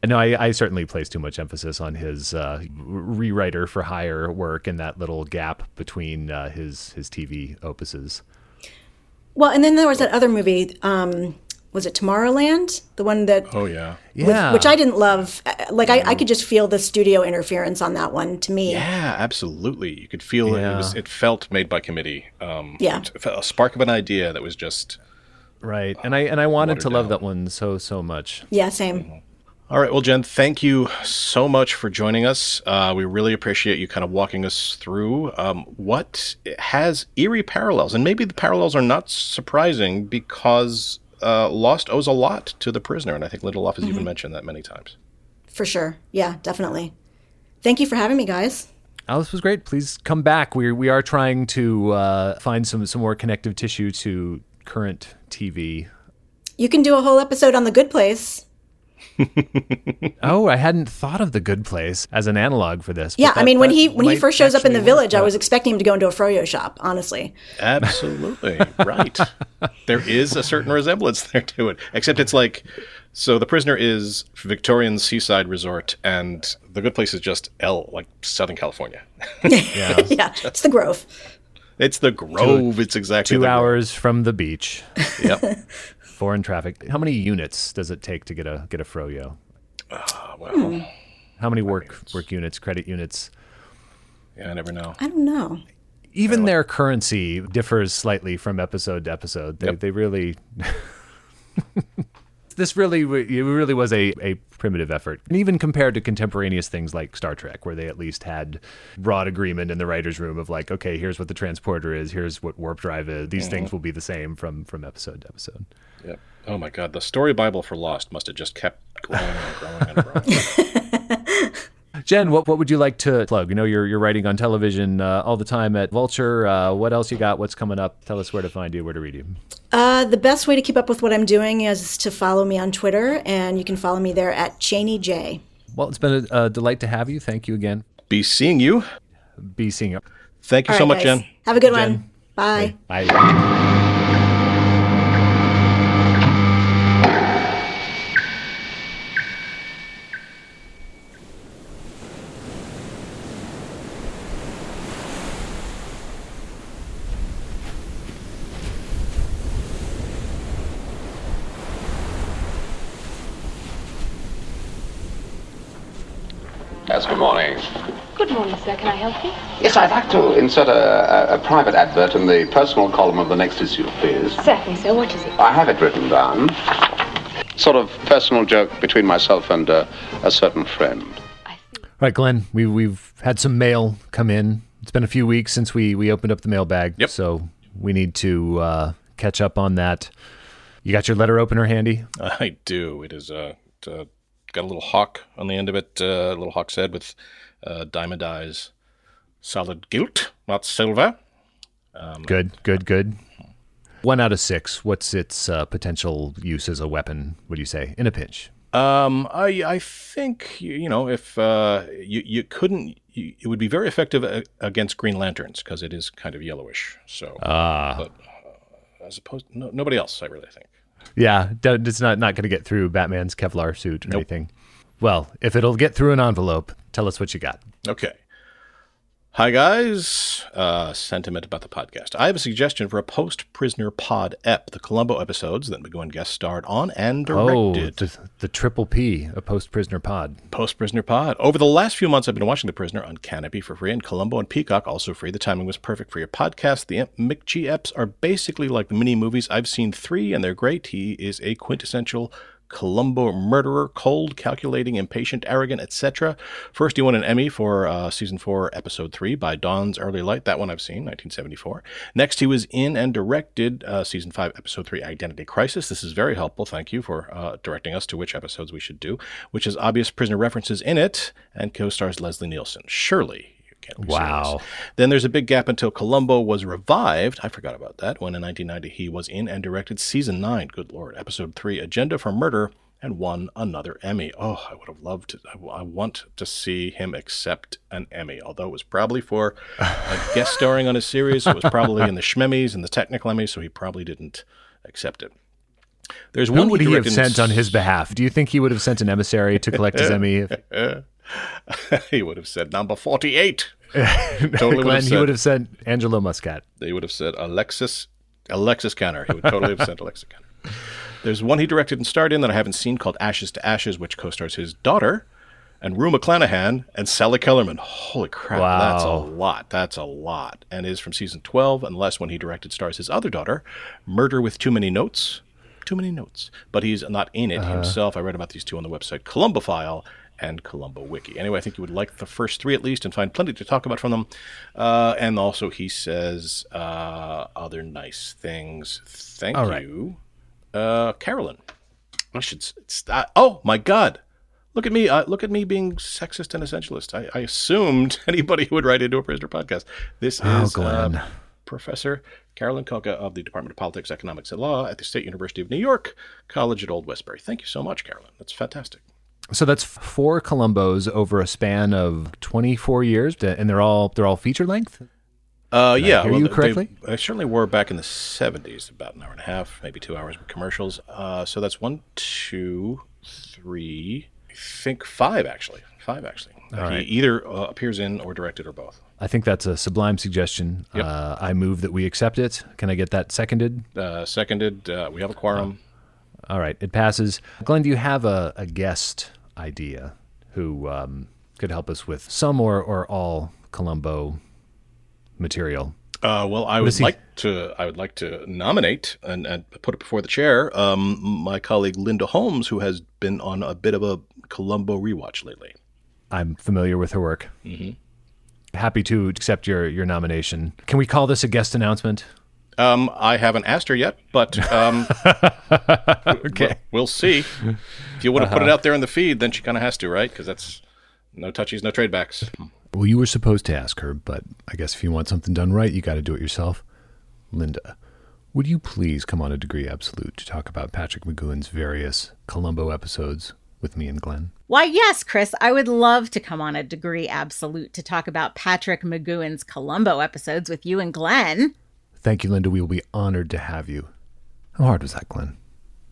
no, I, I certainly place too much emphasis on his uh, rewriter for hire work and that little gap between uh, his his TV opuses. well, and then there was that other movie. Um, was it Tomorrowland? The one that Oh yeah. with- Yeah. which I didn't love. Uh, Like I, I could just feel the studio interference on that one. To me, Yeah, absolutely. You could feel it. It, was, it felt made by committee. Um, Yeah. a spark of an idea that was just. Right, and I and I wanted Watered to love that one so so much. yeah, same. All right, well, Jen, thank you so much for joining us. Uh, we really appreciate you kind of walking us through um, what has eerie parallels, and maybe the parallels are not surprising because uh, Lost owes a lot to the prisoner, and I think Lindelof has even mentioned that many times. For sure. Yeah, definitely. Thank you for having me, guys. Oh, this was great. Please come back. We we are trying to uh, find some some more connective tissue to current TV. You can do a whole episode on The Good Place. Oh, I hadn't thought of the Good Place as an analog for this. but Yeah, I mean, when he when he first shows up in the actually work. village, I was expecting him to go into a froyo shop. Honestly, Absolutely right. There is a certain resemblance there to it, except it's like so. The prisoner is Victorian seaside resort, and the good place is just L, like Southern California. Yeah. yeah, it's the Grove. It's the Grove. it's exactly Two the Grove. hours from the beach, Yep. foreign traffic. How many units does it take to get a get a froyo? Ah, well, hmm. How many work work units, credit units? yeah, I never know. I don't know. Even their currency differs slightly from episode to episode. They, Yep. they really. this really, it really was a, a primitive effort, and even compared to contemporaneous things like Star Trek, where they at least had broad agreement in the writers' room of like, okay, here's what the transporter is, here's what warp drive is. These mm-hmm. things will be the same from from episode to episode. Yep. Oh my God, the story Bible for Lost must have just kept growing and growing and growing. Jen, what what would you like to plug? You know, you're you're writing on television uh, all the time at Vulture. Uh, what else you got? What's coming up? Tell us where to find you, where to read you. Uh, the best way to keep up with what I'm doing is to follow me on Twitter, and you can follow me there at Chaney J. Well, it's been a, a delight to have you. Thank you again. Be seeing you. Be seeing you. Thank you All so right, much, guys. Jen. Have a good Jen. one. Bye. Bye. Yes, good morning. Good morning, sir. Can I help you? Yes, I'd like to insert a, a, a private advert in the personal column of the next issue, please. Certainly, sir. What is it? I have it written down. Sort of personal joke between myself and uh, a certain friend. I see. All right, Glenn, we, we've had some mail come in. It's been a few weeks since we, we opened up the mailbag. Yep. So we need to uh, catch up on that. You got your letter opener handy? I do. It is uh, it, uh, got a little hawk on the end of it, uh, a little hawk's head with uh, diamond eyes. Solid gilt, not silver. Good, good, good. One out of six. What's its uh, potential use as a weapon, would you say? In a pinch. Um, I I think you, you know if uh, you you couldn't, you, it would be very effective a- against Green Lanterns because it is kind of yellowish. So, Ah. but uh, as opposed, no, nobody else, I really think. Yeah, it's not not going to get through Batman's Kevlar suit or anything. Well, if it'll get through an envelope, tell us what you got. Okay. Hi, guys. Uh, sentiment about the podcast. I have a suggestion for a post prisoner pod ep, the Columbo episodes that McGoohan guest starred on and Oh, directed. the, the triple P, a post prisoner pod. Post Prisoner Pod. Over the last few months, I've been watching The Prisoner on Kanopy for free and Columbo and Peacock also free. The timing was perfect for your podcast. The McG eps are basically like the mini movies. I've seen three and they're great. He is a quintessential Columbo murderer, cold, calculating, impatient, arrogant, etc. First, he won an Emmy for uh, season four, episode three by Dawn's Early Light. That one I've seen, 1974. Next, he was in and directed uh, season five, episode three, Identity Crisis. This is very helpful. Thank you for uh, directing us to which episodes we should do, which has obvious prisoner references in it, and co-stars Leslie Nielsen. Surely. Wow. serious. Then there's a big gap until Columbo was revived. I forgot about that. When in 1990 he was in and directed season nine. Good lord, episode three, Agenda for Murder, and won another Emmy. Oh, I would have loved. To, I, want to see him accept an Emmy. Although it was probably for a guest starring on a series, it was probably in the Schmemmys and the technical Emmys, so he probably didn't accept it. There's Who one would he have sent on his behalf? Do you think he would have sent an emissary to collect his Emmy? If, he would have said number 48. totally would Glenn, have he said, would have sent Angelo Muscat. they would have said Alexis Alexis Kanner. He would totally have sent Alexis. There's one he directed and starred in that I haven't seen called Ashes to Ashes, which co-stars his daughter and Rue McClanahan and Sally Kellerman. Holy crap, wow. that's a lot. That's a lot. And is from season 12, unless when he directed stars his other daughter, Murder with Too Many Notes. Too many notes. But he's not in it uh-huh. himself. I read about these two on the website Columbophile and Columbo Wiki. Anyway, I think you would like the first three at least and find plenty to talk about from them. Uh, and also, he says uh, other nice things. Thank All right. you, uh, Carolyn. I should. s- It's, uh, oh my God! Look at me! Uh, look at me being sexist and essentialist. I, I assumed anybody who would write into a prisoner podcast. This Oh, is Glenn. uh, Professor Carolyn Koka of the Department of Politics, Economics, and Law at the State University of New York College at Old Westbury. Thank you so much, Carolyn. That's fantastic. So that's four Columbos over a span of 24 years, and they're all they're all feature length. Uh, yeah, hear you they- correctly? They, certainly were back in the '70s, about an hour and a half, maybe two hours with commercials. Uh, so that's one, two, three, I think five actually, five actually. Uh, right. Either uh, appears in or directed or both. I think that's a sublime suggestion. Yep. Uh, I move that we accept it. Can I get that seconded? Uh, seconded, uh, we have a quorum. All right, it passes. Glenn, do you have a, a guest idea who um, could help us with some or, or all Columbo material? Uh, well, I would like to. I would like to nominate and, and put it before the chair. Um, my colleague Linda Holmes, who has been on a bit of a Columbo rewatch lately. I'm familiar with her work. Mm-hmm. Happy to accept your, your nomination. Can we call this a guest announcement? Um, I haven't asked her yet, but um, Okay. we'll see. If you want to put it out there in the feed, then she kind of has to, right? Because that's no touchies, no tradebacks. Well, you were supposed to ask her, but I guess if you want something done right, you got to do it yourself. Linda, would you please come on a degree absolute to talk about Patrick McGoohan's various Columbo episodes with me and Glenn? Why, yes, Chris, I would love to come on a degree absolute to talk about Patrick McGoohan's Columbo episodes with you and Glenn. Thank you, Linda. We will be honored to have you. How hard was that, Glenn?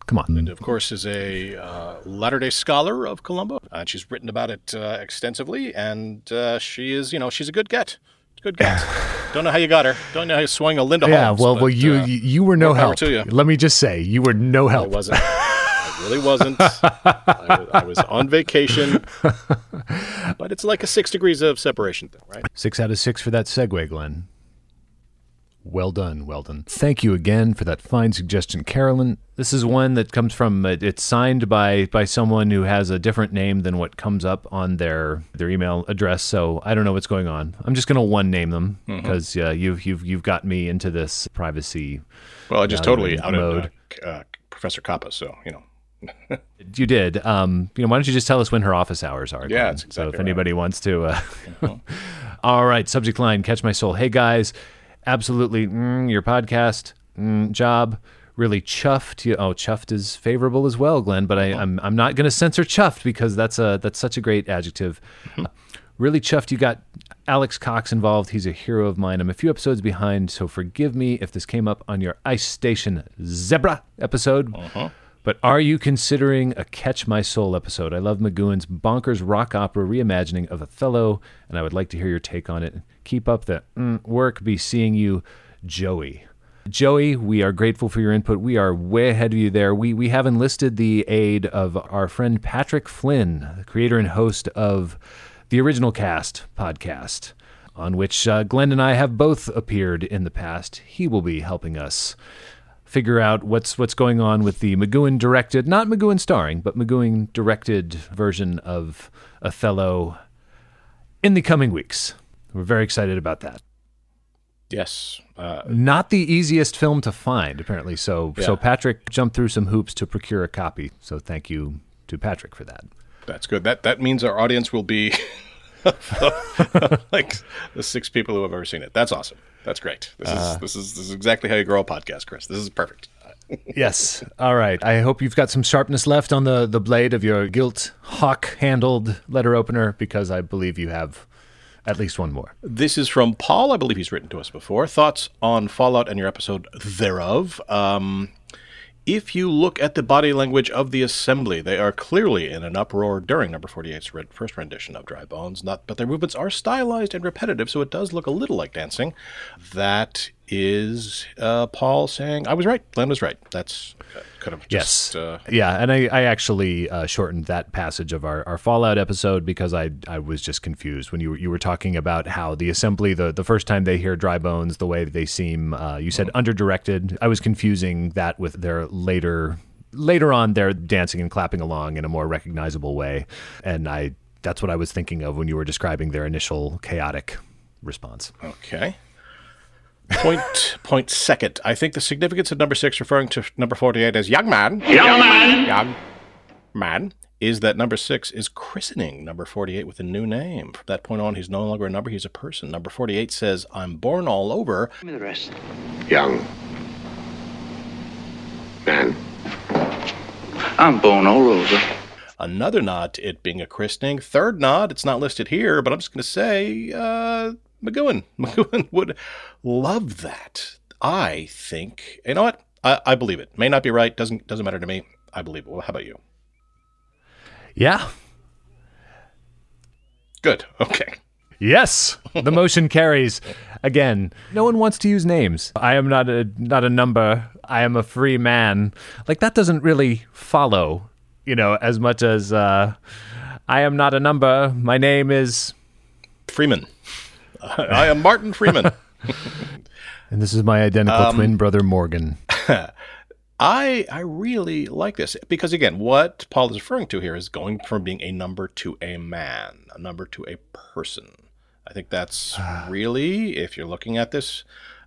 Come on. Linda, of course, is a uh, Latter Day Scholar of Columbo, and she's written about it uh, extensively. And uh, she is, you know, she's a good get. Good get. Don't know how you got her. Don't know how you swung a Linda Yeah, Holmes. well, but, well, you uh, you were no help. to you. Let me just say, you were no I help. wasn't. I really wasn't. I, was, I was on vacation, but it's like a six degrees of separation thing, right? Six out of six for that segue, Glenn. Well done, well done. Thank you again for that fine suggestion, Carolyn. This is one that comes from uh, it's signed by by someone who has a different name than what comes up on their their email address. So I don't know what's going on. I'm just gonna one name them Mm-hmm. because uh, you've you've you've got me into this privacy. Well, I just totally in outed uh, uh, Professor Kappa, so you know. You did. Um, you know, why don't you just tell us when her office hours are? Yeah, that's so exactly if right. anybody wants to. Uh, All right, subject line: Catch my soul. Hey guys, absolutely, mm, your podcast mm, job really chuffed. You, oh, chuffed is favorable as well, Glenn. But I, I'm I'm not going to censor chuffed because that's a that's such a great adjective. Uh, really chuffed. You got Alex Cox involved. He's a hero of mine. I'm a few episodes behind, so forgive me if this came up on your Ice Station Zebra episode. But are you considering a Catch My Soul episode? I love McGoohan's bonkers rock opera reimagining of Othello, and I would like to hear your take on it. Keep up the mm, work. Be seeing you, Joey. Joey, we are grateful for your input. We are way ahead of you there. We we have enlisted the aid of our friend Patrick Flynn, creator and host of the Original Cast podcast, on which uh, Glenn and I have both appeared in the past. He will be helping us figure out what's what's going on with the McGoohan directed, not McGoohan starring, but McGoohan directed version of Othello in the coming weeks. We're very excited about that. Yes. Uh, Not the easiest film to find, apparently. So so Patrick jumped through some hoops to procure a copy. So thank you to Patrick for that. that's good. That that means our audience will be like the six people who have ever seen it. That's awesome. That's great. This is this is this is exactly how you grow a podcast, Chris. This is perfect. Yes. All right. I hope you've got some sharpness left on the, the blade of your gilt hawk handled letter opener because I believe you have at least one more. This is from Paul. I believe he's written to us before. Thoughts on Fallout and your episode thereof. Um, if you look at the body language of the assembly, they are clearly in an uproar during number 48's red, first rendition of Dry Bones, not, but their movements are stylized and repetitive, so it does look a little like dancing. That is uh, Paul saying, I was right. Glenn was right. That's uh, could have Yes. just. Uh, yeah. And I, I actually uh, shortened that passage of our, our Fallout episode because I I was just confused when you were, you were talking about how the assembly, the, the first time they hear dry bones, the way they seem, uh, you said underdirected. I was confusing that with their later. Later on, they're dancing and clapping along in a more recognizable way, and I that's what I was thinking of when you were describing their initial chaotic response. Okay. Point point second. I think the significance of number six referring to number forty-eight as young man, Young man! young man, is that number six is christening number forty-eight with a new name. From that point on, he's no longer a number; he's a person. Number forty-eight says, "I'm born all over." Give me the rest. Young. Man. I'm born all over. Another nod to it being a christening. Third nod, it's not listed here, but I'm just going to say, uh, McGoohan. McGoohan would love that. I think. You know what? I, I believe it. May not be right. Doesn't doesn't matter to me. I believe it. Well, how about you? Yeah. Good. Okay. Yes, the motion carries. Again, no one wants to use names. I am not a not a number. I am a free man. Like that doesn't really follow, you know, as much as uh, I am not a number. My name is, Freeman. I am Martin Freeman. and this is my identical um, twin brother Morgan. I I really like this because again, what Paul is referring to here is going from being a number to a man, a number to a person. I think that's ah. really, if you're looking at this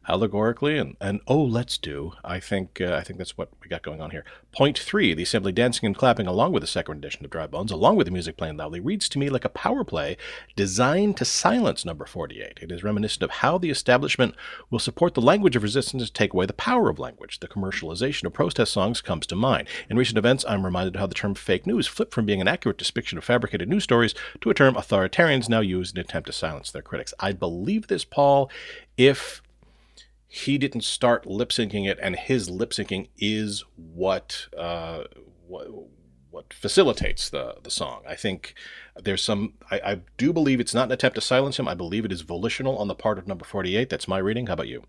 allegorically, and, and oh, let's do. I think uh, I think that's what we got going on here. Point three: the assembly dancing and clapping along with the second edition of Dry Bones, along with the music playing loudly, reads to me like a power play designed to silence number forty-eight. It is reminiscent of how the establishment will support the language of resistance to take away the power of language. The commercialization of protest songs comes to mind. In recent events, I'm reminded how the term fake news flipped from being an accurate depiction of fabricated news stories to a term authoritarians now use in an attempt to silence their critics. I believe this, Paul, if he didn't start lip syncing it, and his lip syncing is what uh, what what facilitates the the song. I think there's some. I, I do believe it's not an attempt to silence him. I believe it is volitional on the part of number forty eight. That's my reading. How about you?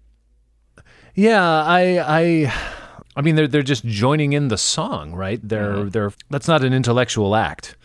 Yeah, I I I mean they're they're just joining in the song, right? They're Mm-hmm. they're that's not an intellectual act.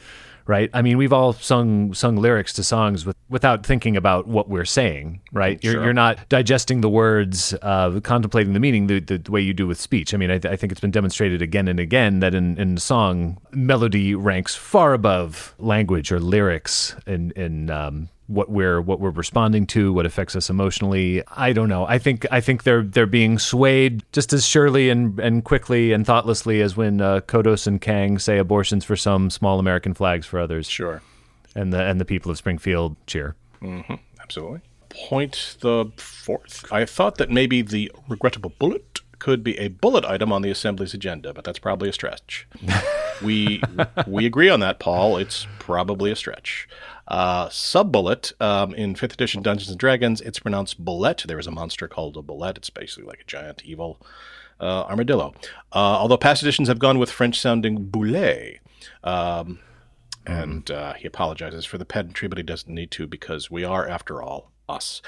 Right? I mean, we've all sung sung lyrics to songs with, without thinking about what we're saying, right? You're, Sure. you're not digesting the words, uh, contemplating the meaning the, the, the way you do with speech. I mean, I, I think it's been demonstrated again and again that in, in song, melody ranks far above language or lyrics in, in um, what we're what we're responding to, what affects us emotionally. I don't know. I think I think they're they're being swayed just as surely and and quickly and thoughtlessly as when uh, Kodos and Kang say abortions for some, small American flags for others, Sure. and the and the people of Springfield cheer. Absolutely. Point the fourth. I thought that maybe the regrettable bullet could be a bullet item on the Assembly's agenda, but that's probably a stretch. we we agree on that, Paul. It's probably a stretch. Uh, Sub Bullet um, in fifth edition Dungeons and Dragons, it's pronounced bullet. There is a monster called a bulette. It's basically like a giant evil uh, armadillo. Uh, although past editions have gone with French sounding boulet. Um, and uh, he apologizes for the pedantry, but he doesn't need to because we are, after all, us.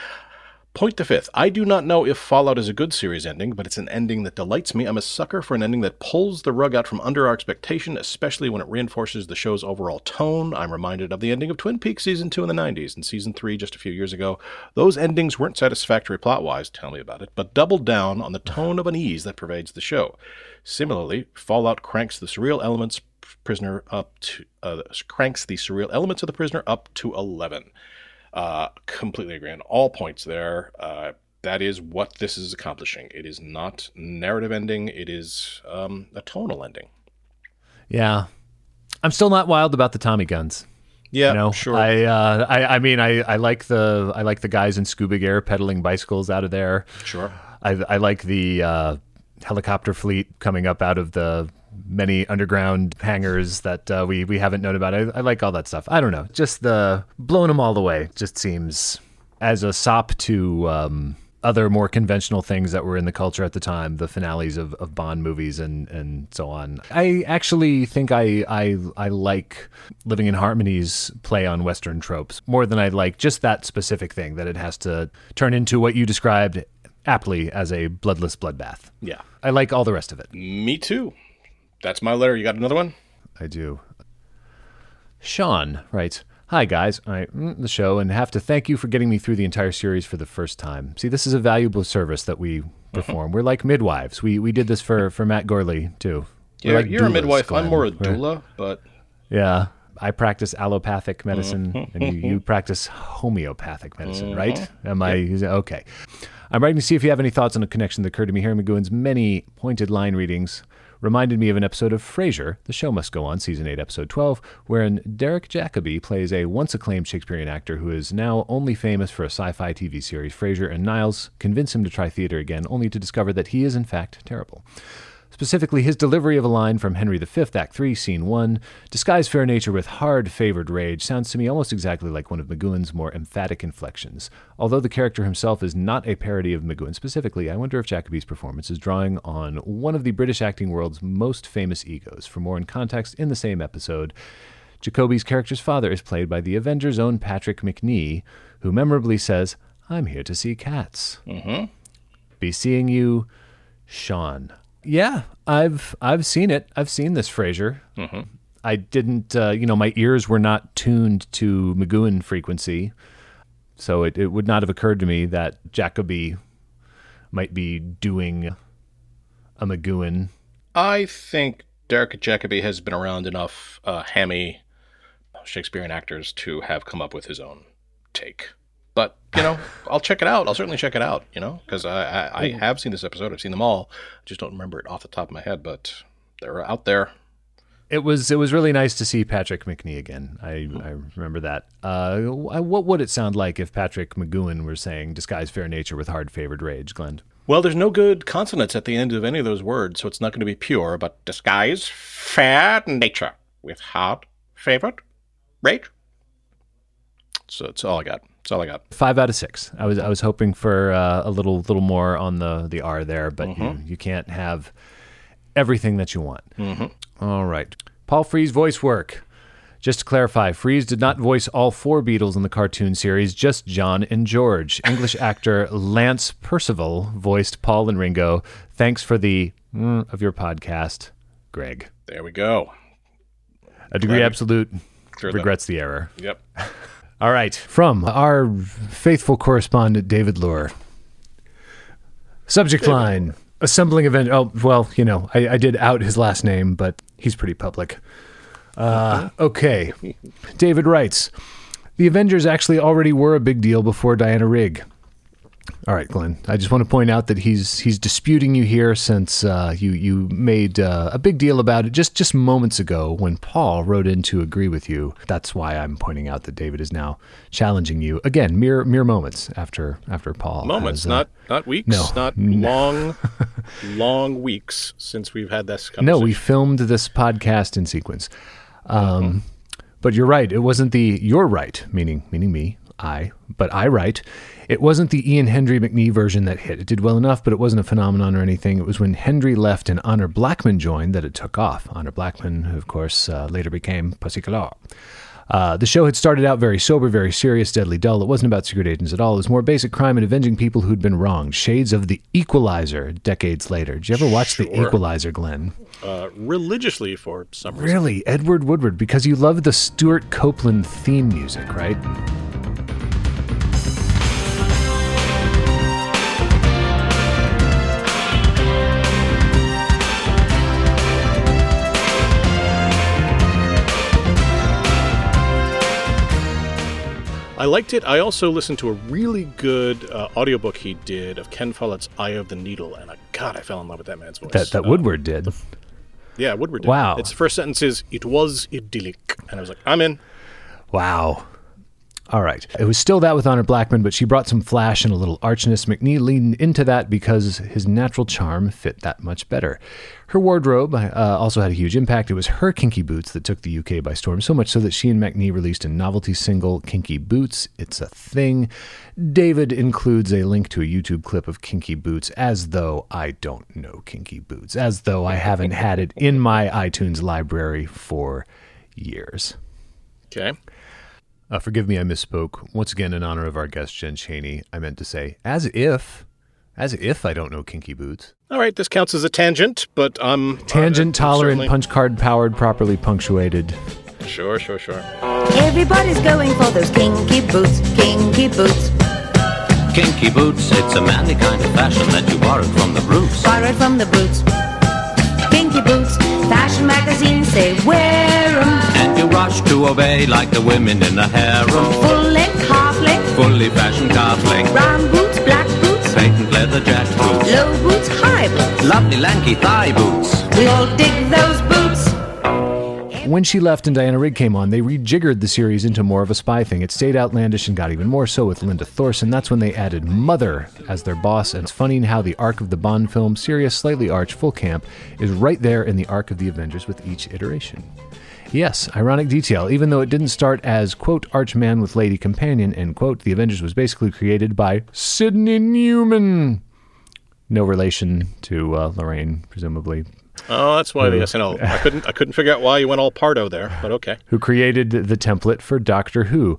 Point to fifth. I do not know if Fallout is a good series ending, but it's an ending that delights me. I'm a sucker for an ending that pulls the rug out from under our expectation, especially when it reinforces the show's overall tone. I'm reminded of the ending of Twin Peaks season 2 in the 90s and season 3 just a few years ago. Those endings weren't satisfactory plot wise, tell me about it, but doubled down on the tone of unease that pervades the show. Similarly, Fallout cranks the surreal elements prisoner up to uh, cranks the surreal elements of the prisoner up to 11. Uh, completely agree on all points there. Uh, that is what this is accomplishing. It is not narrative ending. It is um, a tonal ending. Yeah, I'm still not wild about the Tommy guns. Yeah, you know, sure. I, uh, I, I mean, I, I like the, I like the guys in scuba gear pedaling bicycles out of there. Sure. I, I like the uh, helicopter fleet coming up out of the many underground hangars that uh, we we haven't known about. I, I like all that stuff. I don't know, just the blowing them all the way just seems as a sop to um, other more conventional things that were in the culture at the time, the finales of, of Bond movies and and so on. I actually think I I I like Living in Harmony's play on Western tropes more than I like just that specific thing that it has to turn into what you described aptly as a bloodless bloodbath. Yeah. I like all the rest of it. Me too. That's my letter. You got another one? I do. Sean writes, Hi guys, I mm, the show and have to thank you for getting me through the entire series for the first time. See, this is a valuable service that we perform. We're like midwives. We we did this for for Matt Gorley too. We're Yeah, like you're a midwife. Glenn. I'm more a We're- doula, but Yeah. I practice allopathic medicine and you, you practice homeopathic medicine, right? Am I okay? I'm writing to see if you have any thoughts on a connection that occurred to me. Harry McGoohan's many pointed line readings reminded me of an episode of Frasier, The Show Must Go On, season 8, episode 12, wherein Derek Jacobi plays a once acclaimed Shakespearean actor who is now only famous for a sci fi TV series. Frasier and Niles convince him to try theater again, only to discover that he is, in fact, terrible. Specifically, his delivery of a line from Henry V, Act 3, Scene 1, disguise fair nature with hard favored rage, sounds to me almost exactly like one of McGoohan's more emphatic inflections. Although the character himself is not a parody of McGowan specifically, I wonder if Jacobi's performance is drawing on one of the British acting world's most famous egos. For more in context, in the same episode, Jacobi's character's father is played by the Avengers' own Patrick Macnee, who memorably says, I'm here to see cats. Mm-hmm. Be seeing you, Sean. Yeah, I've I've seen it. I've seen this Frasier. Mhm. I didn't, uh, you know, my ears were not tuned to McGoohan frequency, so it, it would not have occurred to me that Jacobi might be doing a McGoohan. I think Derek Jacobi has been around enough uh, hammy Shakespearean actors to have come up with his own take. But you know, I'll check it out. I'll certainly check it out. You know, because I, I, I have seen this episode. I've seen them all. I just don't remember it off the top of my head. But they're out there. It was it was really nice to see Patrick Macnee again. I, I remember that. Uh, what would it sound like if Patrick McGoohan were saying "disguise fair nature with hard favored rage"? Glenn. Well, there's no good consonants at the end of any of those words, so it's not going to be pure. But disguise fair nature with hard favored rage. So that's all I got. That's all I got. Five out of six. I was I was hoping for uh, a little little more on the the R there, but you, Mhm. you can't have everything that you want. Mhm. All right, Paul Frees voice work. Just to clarify, Frees did not voice all four Beatles in the cartoon series, just John and George. English actor Lance Percival voiced Paul and Ringo. Thanks for the mm, of your podcast, Greg. There we go. A degree absolute Clear that regrets the error. Yep. All right. From our faithful correspondent, David Loehr. Subject line Assembling event. Oh, well, you know, I, I did out his last name, but he's pretty public. Uh, okay. David writes The Avengers actually already were a big deal before Diana Rigg. All right, Glenn. I just want to point out that he's he's disputing you here since uh, you you made uh, a big deal about it just just moments ago when Paul wrote in to agree with you. That's why I'm pointing out that David is now challenging you again. Mere mere moments after after Paul. Moments, has, uh, not not weeks, no. not long, long weeks since we've had this no. We filmed this podcast in sequence. Um, Mm-hmm. But you're right. It wasn't the you're right, meaning meaning me, I, but I write. It wasn't the Ian Hendry Macnee version that hit. It did well enough, but it wasn't a phenomenon or anything. It was when Hendry left and Honor Blackman joined that it took off. Honor Blackman, who of course uh, later became Pussy Galore. Uh, the show had started out very sober, very serious, deadly dull. It wasn't about secret agents at all. It was more basic crime and avenging people who'd been wronged. Shades of The Equalizer decades later. Did you ever watch The Equalizer, Glenn? uh, religiously for some reason. Really? Edward Woodward, because you love the Stewart Copeland theme music, right? I liked it. I also listened to a really good uh, audiobook he did of Ken Follett's Eye of the Needle, and uh, God, I fell in love with that man's voice. That, that Uh, Woodward did. yeah, Woodward. Did. Wow. Its first sentence is "It was idyllic," and I was like, "I'm in." Wow. All right. It was still that with Honor Blackman, but she brought some flash and a little archness. Macnee leaned into that because his natural charm fit that much better. Her wardrobe uh, also had a huge impact. It was her kinky boots that took the UK by storm, so much so that she and Macnee released a novelty single, Kinky Boots. It's a thing. David includes a link to a YouTube clip of Kinky Boots, as though I don't know Kinky Boots, as though I haven't had it in my iTunes library for years. Okay. Uh, forgive me, I misspoke. Once again, in honor of our guest Jen Chaney, I meant to say, as if, as if I don't know kinky boots. All right, this counts as a tangent, but I'm. Tangent uh, tolerant, certainly- punch card powered, properly punctuated. Sure, sure, sure. Everybody's going for those kinky boots, kinky boots. Kinky boots, it's a manly kind of fashion that you borrowed from the brutes. Borrowed from the boots. Kinky boots, fashion magazines say wear 'em. And you rush to obey like the women in the harem. Full length, half length, Fully fashioned calf length, brown boots, black boots, patent leather jack boots, low boots, high boots. lovely lanky thigh boots. We all dig those boots. When she left and Diana Rigg came on, they rejiggered the series into more of a spy thing. It stayed outlandish and got even more so with Linda Thorson. That's when they added Mother as their boss. And it's funny how the arc of the Bond film, serious, slightly arch, full camp, is right there in the arc of the Avengers with each iteration. Yes, ironic detail. Even though it didn't start as, quote, Archman with Lady Companion, end quote, the Avengers was basically created by Sydney Newman. No relation to uh, Lorraine, presumably, Oh, that's why the Who- SNL. I couldn't. I couldn't figure out why you went all Pardo there, but okay. who created the template for Doctor Who.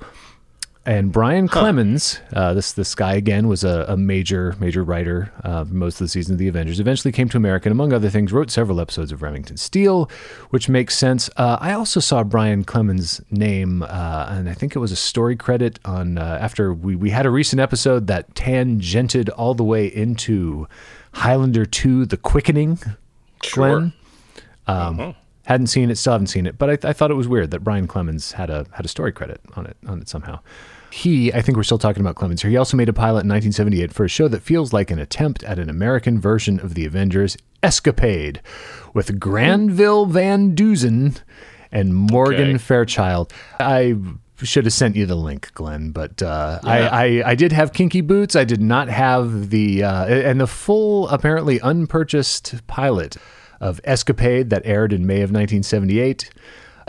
And Brian Clemens, uh, this this guy again was a, a major major writer uh, most of the season of the Avengers. Eventually came to America, and among other things, wrote several episodes of Remington Steele, which makes sense. Uh, I also saw Brian Clemens' name, uh, and I think it was a story credit on uh, after we we had a recent episode that tangented all the way into Highlander Two: The Quickening. Glenn. Um, Hadn't seen it, still haven't seen it, but I, I thought it was weird that Brian Clemens had a had a story credit on it on it somehow. He, I think we're still talking about Clemens here. He also made a pilot in 1978 for a show that feels like an attempt at an American version of the Avengers, Escapade, with Granville Van Dusen and Morgan Okay. Fairchild. I should have sent you the link, Glenn, but uh, I, I I did have kinky boots. I did not have the uh, and the full apparently unpurchased pilot of Escapade that aired in May of 1978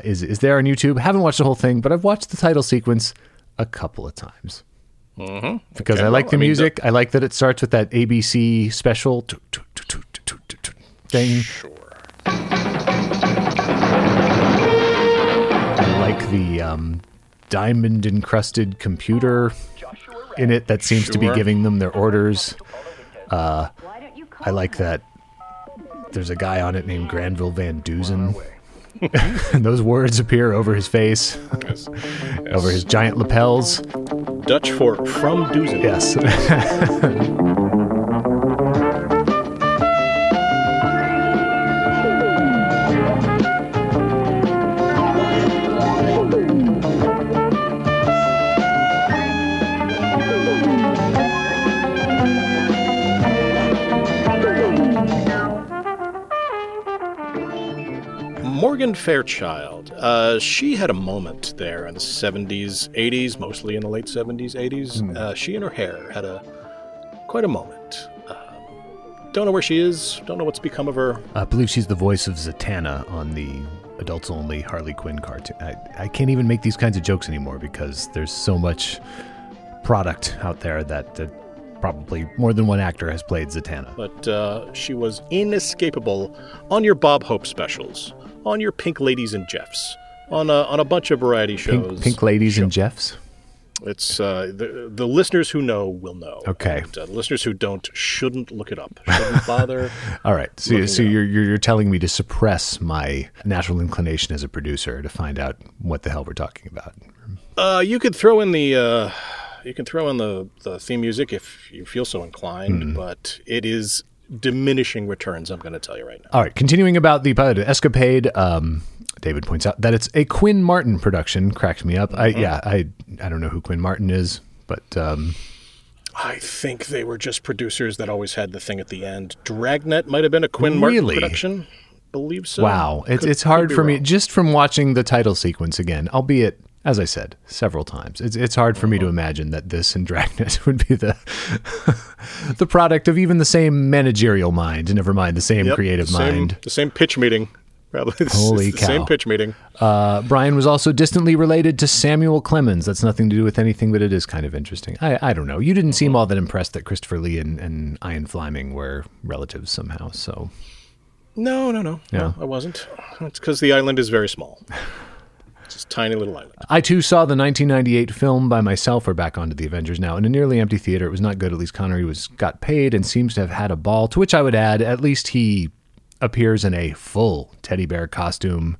is is there on YouTube. Haven't watched the whole thing, but I've watched the title sequence a couple of times Mm-hmm. because Okay, I like well, the I mean, music. I like that it starts with that ABC special thing. thing. I like the um, diamond encrusted computer in it that seems to be giving them their orders. Uh, I like that there's a guy on it named Granville Van Dusen. and those words appear over his face, Yes. over his giant lapels. Dutch for from Duzen. Yes. Morgan Fairchild. Uh, she had a moment there in the 70s, 80s, mostly in the late 70s, 80s. Uh, she and her hair had a quite a moment. Um, don't know where she is. Don't know what's become of her. I believe she's the voice of Zatanna on the adults only Harley Quinn cartoon. I, I can't even make these kinds of jokes anymore because there's so much product out there that, that probably more than one actor has played Zatanna. But uh, she was inescapable on your Bob Hope specials, on your Pink Ladies and Jeffs, on a, on a bunch of variety shows. Pink, Pink Ladies and Jeffs? It's uh, the the listeners who know will know. Okay. And, uh, listeners who don't shouldn't look it up. Shouldn't bother. All right. So, so you're, you're you're telling me to suppress my natural inclination as a producer to find out what the hell we're talking about. Uh, you could throw in the uh, you can throw in the, the theme music if you feel so inclined, Hmm. but it is diminishing returns. I'm going to tell you right now. All right, continuing about the pilot Escapade, um, David points out that it's a Quinn Martin production. Cracks me up. I yeah, I I don't know who Quinn Martin is, but um, I think they were just producers that always had the thing at the end. Dragnet might have been a Quinn Martin production. Believe so. wow, it's Could- it's hard for me just from watching the title sequence again, albeit. As I said several times, it's it's hard for me Uh-huh. to imagine that this and Dragnet would be the the product of even the same managerial mind. Never mind the same Yep, creative the same- mind. The same pitch meeting. Probably Holy the same pitch meeting. Uh, Brian was also distantly related to Samuel Clemens. That's nothing to do with anything, but it is kind of interesting. I, I don't know. You didn't seem all that impressed that Christopher Lee and, and Ian Fleming were relatives somehow. So No, no, no. Yeah. No, I wasn't. It's because the island is very small. Just tiny little island. I too saw the 1998 film by myself. We're back onto the Avengers now in a nearly empty theater. It was not good. At least Connery was got paid and seems to have had a ball. To which I would add, at least he appears in a full teddy bear costume.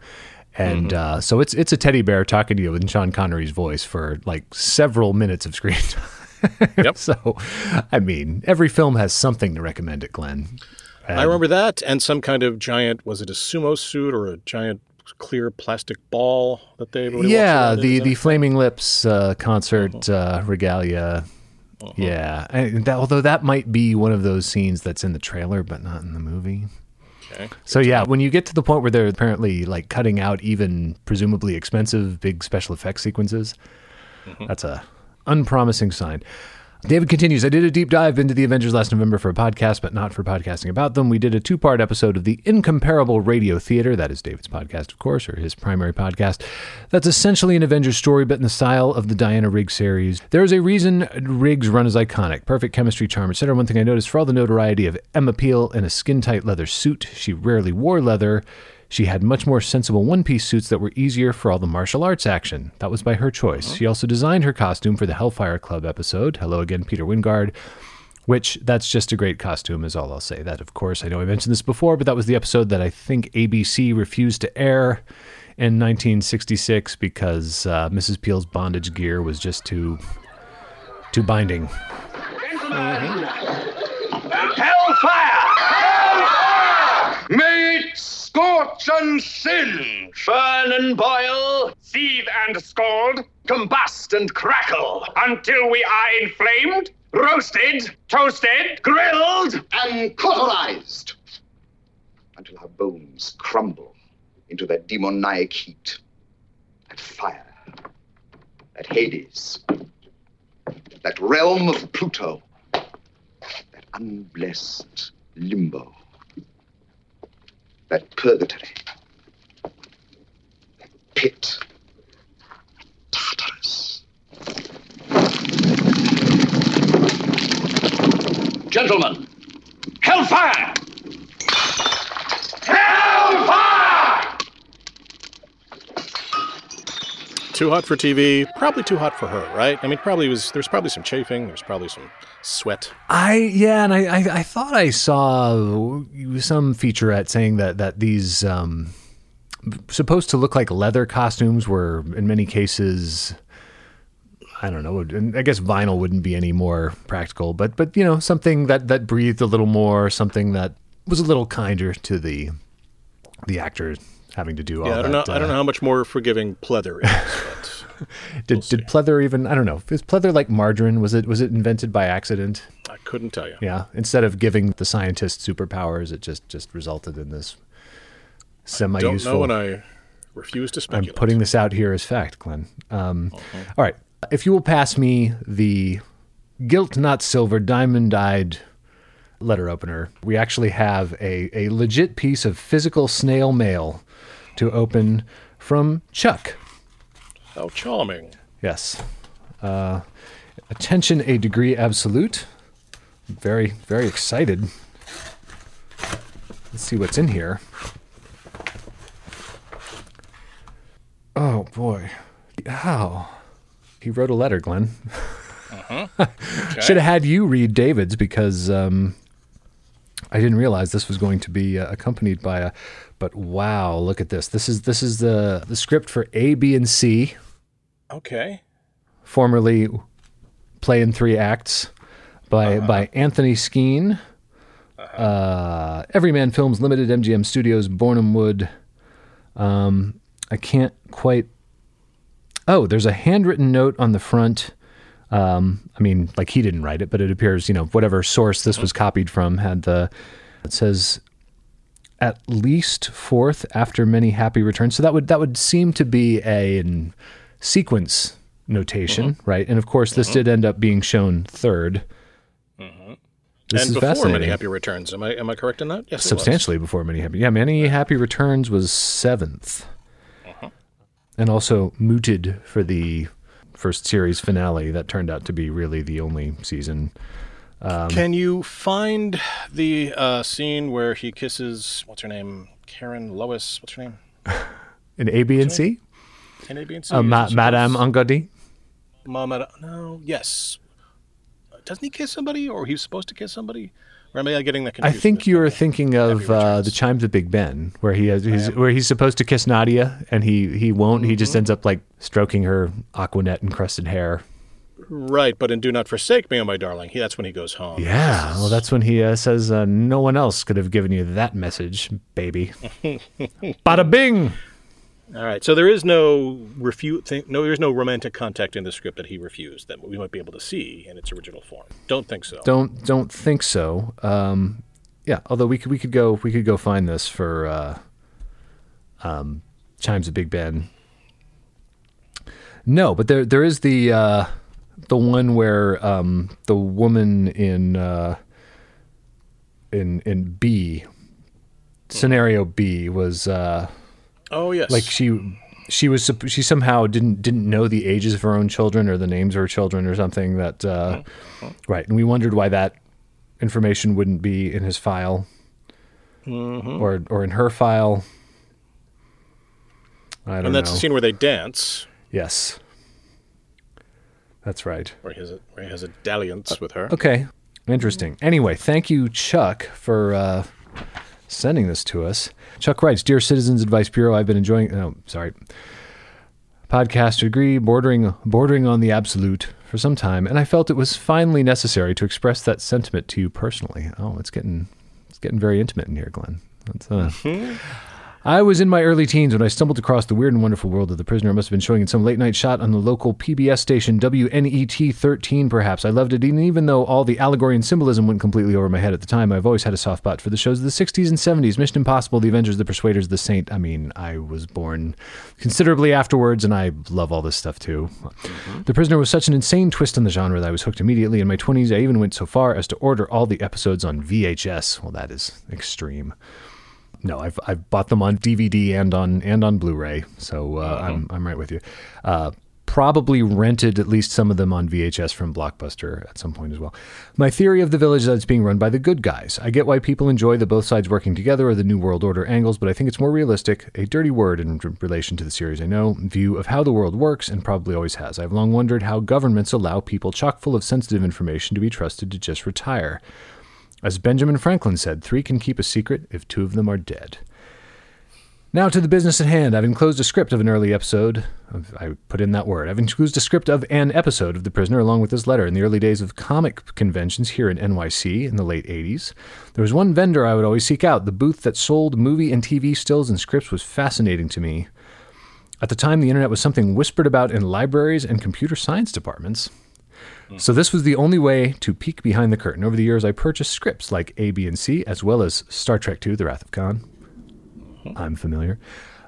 And uh, so it's it's a teddy bear talking to you in Sean Connery's voice for like several minutes of screen time. Yep. so, I mean, every film has something to recommend it, Glenn. I remember that and some kind of giant, was it a sumo suit or a giant clear plastic ball that they yeah, the the Flaming Lips uh, concert uh, regalia. Yeah, and that, although that might be one of those scenes that's in the trailer but not in the movie. Okay. So yeah, when you get to the point where they're apparently like cutting out even presumably expensive big special effects sequences, that's a unpromising sign. David continues, I did a deep dive into the Avengers last November for a podcast, but not for podcasting about them. We did a two part episode of the Incomparable Radio Theater. That is David's podcast, of course, or his primary podcast. That's essentially an Avengers story, but in the style of the Diana Riggs series. There is a reason Riggs' run is iconic. Perfect chemistry, charm, etc. One thing I noticed for all the notoriety of Emma Peel in a skin tight leather suit, she rarely wore leather. She had much more sensible one piece suits that were easier for all the martial arts action. That was by her choice. She also designed her costume for the Hellfire Club episode. Hello again, Peter Wyngarde. Which that's just a great costume, is all I'll say. That, of course, I know I mentioned this before, but that was the episode that I think ABC refused to air in 1966 because uh, Mrs. Peel's bondage gear was just too too binding. Hellfire! Hellfire! May it scorch and singe! Burn and boil, seethe and scald, combust and crackle, until we are inflamed, roasted, toasted, grilled, and cauterized. Until our bones crumble into that demoniac heat, that fire, that Hades, that realm of Pluto, that unblessed limbo, that purgatory, that pit, Tartarus. Gentlemen, hellfire! Hellfire! Too hot for TV, probably too hot for her, right? I mean, probably was. There's probably some chafing. There's probably some sweat. I yeah, and I, I I thought I saw some featurette saying that that these um, supposed to look like leather costumes were in many cases. I don't know. I guess vinyl wouldn't be any more practical, but but you know something that that breathed a little more, something that was a little kinder to the the actors having to do all Yeah, I don't that. know. I don't uh, know how much more forgiving pleather is. Did did pleather even? I don't know. Is pleather like margarine? Was it was it invented by accident? I couldn't tell you. Yeah. Instead of giving the scientists superpowers, it just just resulted in this Don't semi-useful. know when I Refuse to I'm putting this out here as fact, Glenn. Um, Uh-huh. all right. If you will pass me the gilt not silver diamond eyed letter opener, we actually have a, a legit piece of physical snail mail to open from Chuck. How charming. Yes. Uh, attention, a degree absolute. Very, very excited. Let's see what's in here. Oh boy. How? He wrote a letter, Glenn. Uh-huh. Should have had you read David's because um, I didn't realize this was going to be uh, accompanied by a. But wow, look at this. This is this is the the script for A, B, and C Okay. formerly play in three acts by by Anthony Skene. uh Everyman Films Limited, MGM Studios, Borehamwood. Um, I can't quite. Oh, there's a handwritten note on the front. Um, I mean, like he didn't write it, but it appears, you know, whatever source this was copied from had the. It says, "At least fourth after many happy returns." So that would that would seem to be a sequence notation, mm-hmm. right? And of course, this mm-hmm. did end up being shown third. Mm-hmm. This and is before fascinating. many happy returns. Am I am I correct in that? Yes. Substantially before many happy. Yeah, many happy returns was 7th and also mooted for the first series finale. That turned out to be really the only season. Um, Can you find the uh, scene where he kisses what's her name? Karen Lois. What's her name? in A, B, and C. In A, B, and C? Uh, Ma- Madame Angadi. Mama. No. Yes. Doesn't he kiss somebody, or he's supposed to kiss somebody? Or am I getting that I think you're thinking of uh, the chimes of Big Ben, where he has he's, where he's supposed to kiss Nadia and he he won't. He Mm-hmm. just ends up like stroking her Aquanet encrusted hair. Right, but in "Do Not Forsake Me, Oh My Darling," he, that's when he goes home. Yeah, well, that's when he uh, says, uh, "No one else could have given you that message, baby." Bada bing. All right, so there is no refute. No, there's no romantic contact in the script that he refused that we might be able to see in its original form. Don't think so. Don't don't think so. Um, yeah, although we could we could go we could go find this for uh, um, chimes of Big Ben. No, but there there is the uh, the one where um, the woman in uh, in in B scenario B was uh, Oh yes, like she she was she somehow didn't didn't know the ages of her own children or the names of her children or something that uh, right. And we wondered why that information wouldn't be in his file. Mhm. or or in her file. I don't know. and that's know. the scene where they dance, yes. That's right. Where he has a, where he has a dalliance with her. okay. Interesting. Anyway thank you Chuck for uh, sending this to us. Chuck writes, "Dear Citizens Advice Bureau, I've been enjoying. Oh, sorry. Podcast to agree, bordering bordering on the absolute for some time, and I felt it was finally necessary to express that sentiment to you personally. Oh, it's getting it's getting very intimate in here, Glenn. That's, uh, I was in my early teens when I stumbled across the weird and wonderful world of the prisoner. It must have been showing in some late night shot on the local PBS station WNET 13, perhaps. I loved it, and even though all the allegory and symbolism went completely over my head at the time, I've always had a soft spot for the shows of the 60s and 70s Mission Impossible, The Avengers, The Persuaders, The Saint. I mean, I was born considerably afterwards, and I love all this stuff too. Mm-hmm. The Prisoner was such an insane twist on the genre that I was hooked immediately. In my 20s, I even went so far as to order all the episodes on VHS. Well, that is extreme. No, I've I've bought them on DVD and on and on Blu-ray, so uh, I'm I'm right with you. Uh, probably rented at least some of them on VHS from Blockbuster at some point as well. My theory of the village is that it's being run by the good guys. I get why people enjoy the both sides working together or the New World Order angles, but I think it's more realistic, a dirty word in r- relation to the series I know, view of how the world works and probably always has. I've long wondered how governments allow people chock full of sensitive information to be trusted to just retire. As Benjamin Franklin said, three can keep a secret if two of them are dead. Now to the business at hand. I've enclosed a script of an early episode. Of, I put in that word. I've enclosed a script of an episode of The Prisoner along with this letter. In the early days of comic conventions here in NYC in the late 80s, there was one vendor I would always seek out. The booth that sold movie and TV stills and scripts was fascinating to me. At the time, the internet was something whispered about in libraries and computer science departments. So this was the only way to peek behind the curtain. Over the years, I purchased scripts like A, B, and C, as well as Star Trek II: The Wrath of Khan. I'm familiar.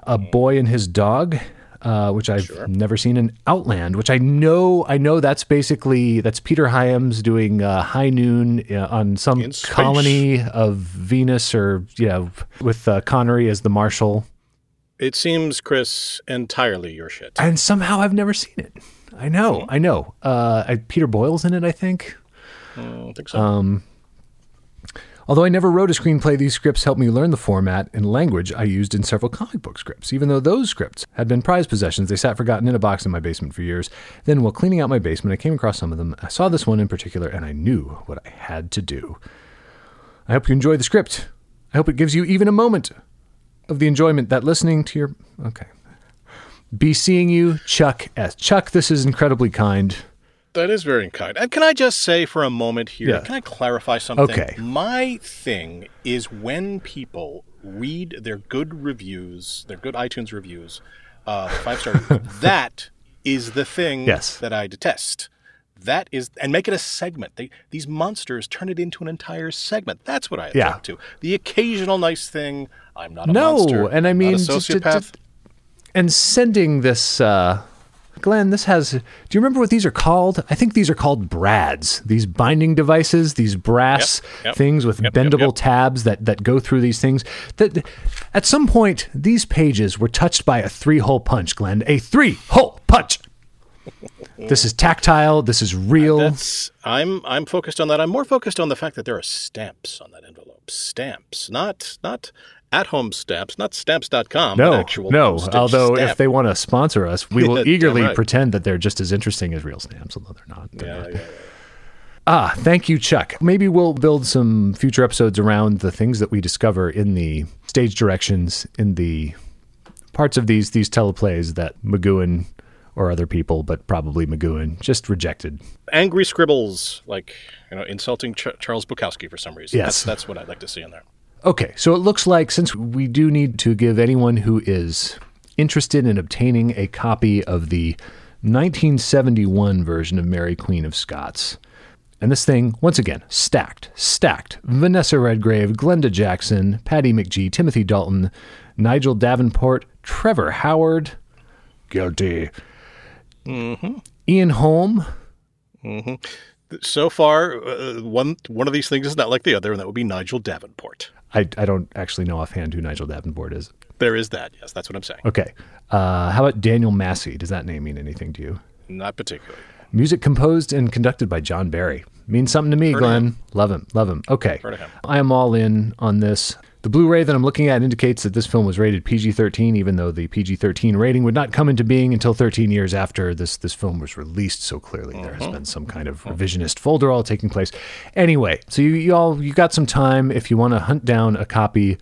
A Boy and His Dog, uh, which I've never seen, and Outland, which I know I know that's basically that's Peter Hyams doing uh, High Noon uh, on some colony of Venus, or you know, with uh, Connery as the marshal. It seems, Chris, entirely your shit. And somehow I've never seen it. I know, I know. Uh, I, Peter Boyle's in it, I think. I don't think so. Um, although I never wrote a screenplay, these scripts helped me learn the format and language I used in several comic book scripts. Even though those scripts had been prized possessions, they sat forgotten in a box in my basement for years. Then, while cleaning out my basement, I came across some of them. I saw this one in particular, and I knew what I had to do. I hope you enjoy the script. I hope it gives you even a moment of the enjoyment that listening to your. Okay. Be seeing you, Chuck S. Chuck, this is incredibly kind. That is very kind. And can I just say for a moment here, Yeah. can I clarify something? Okay. My thing is when people read their good reviews, their good iTunes reviews, uh, five star, that is the thing Yes. that I detest. That is, and make it a segment. They, these monsters turn it into an entire segment. That's what I object Yeah. to. The occasional nice thing. I'm not a no, monster. and I mean, not a just- sociopath. just- and sending this, uh, Glenn, this has. Do you remember what these are called? I think these are called brads. These binding devices, these brass Yep, yep, things with yep, bendable tabs that that go through these things. That at some point these pages were touched by a three-hole punch, Glenn. A three-hole punch. this is tactile. This is real. That's I'm I'm focused on that. I'm more focused on the fact that there are stamps on that envelope. Stamps, not not at home stamps, not stamps.com. no, actual no. Although stamp. if they want to sponsor us, we will eagerly right. pretend that they're just as interesting as real stamps, although they're not. They're yeah, not. yeah, Ah, thank you, Chuck. Maybe we'll build some future episodes around the things that we discover in the stage directions, in the parts of these these teleplays that McGoohan or other people, but probably McGoohan, just rejected. angry scribbles like you know insulting Ch- Charles Bukowski for some reason. Yes. that's, that's what I'd like to see in there. Okay, so it looks like since we do need to give anyone who is interested in obtaining a copy of the 1971 version of Mary Queen of Scots. And this thing, once again, stacked, stacked. Vanessa Redgrave, Glenda Jackson, Patty McGee, Timothy Dalton, Nigel Davenport, Trevor Howard, guilty. Mm-hmm. Ian Holm, Mm-hmm. So far, uh, one one of these things is not like the other, and that would be Nigel Davenport. I, I don't actually know offhand who Nigel Davenport is. There is that. Yes, that's what I'm saying. Okay. Uh, how about Daniel Massey? Does that name mean anything to you? Not particularly. Music composed and conducted by John Barry. Means something to me, Heard Glenn. him. Love him. Love him. Okay. Him. I am all in on this. The Blu ray that I'm looking at indicates that this film was rated PG 13, even though the PG 13 rating would not come into being until 13 years after this, this film was released. So clearly there has been some kind of revisionist folder all taking place. Anyway, so you, you all you got some time if you want to hunt down a copy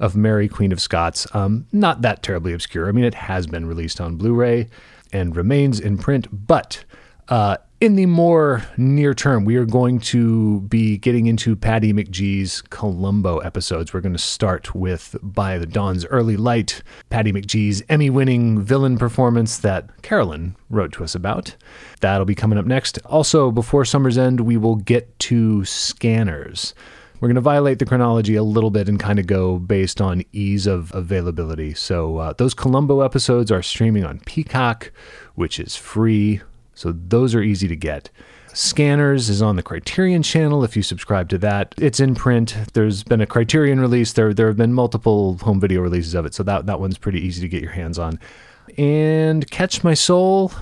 of Mary Queen of Scots. Um, not that terribly obscure. I mean, it has been released on Blu ray and remains in print, but uh, in the more near term, we are going to be getting into Patty McGee's Columbo episodes. We're going to start with By the Dawn's Early Light, Patty McGee's Emmy winning villain performance that Carolyn wrote to us about. That'll be coming up next. Also, before summer's end, we will get to Scanners. We're going to violate the chronology a little bit and kind of go based on ease of availability. So, uh, those Columbo episodes are streaming on Peacock, which is free. So, those are easy to get. Scanners is on the Criterion channel if you subscribe to that. It's in print. There's been a Criterion release. There there have been multiple home video releases of it. So that that one's pretty easy to get your hands on. And Catch My Soul,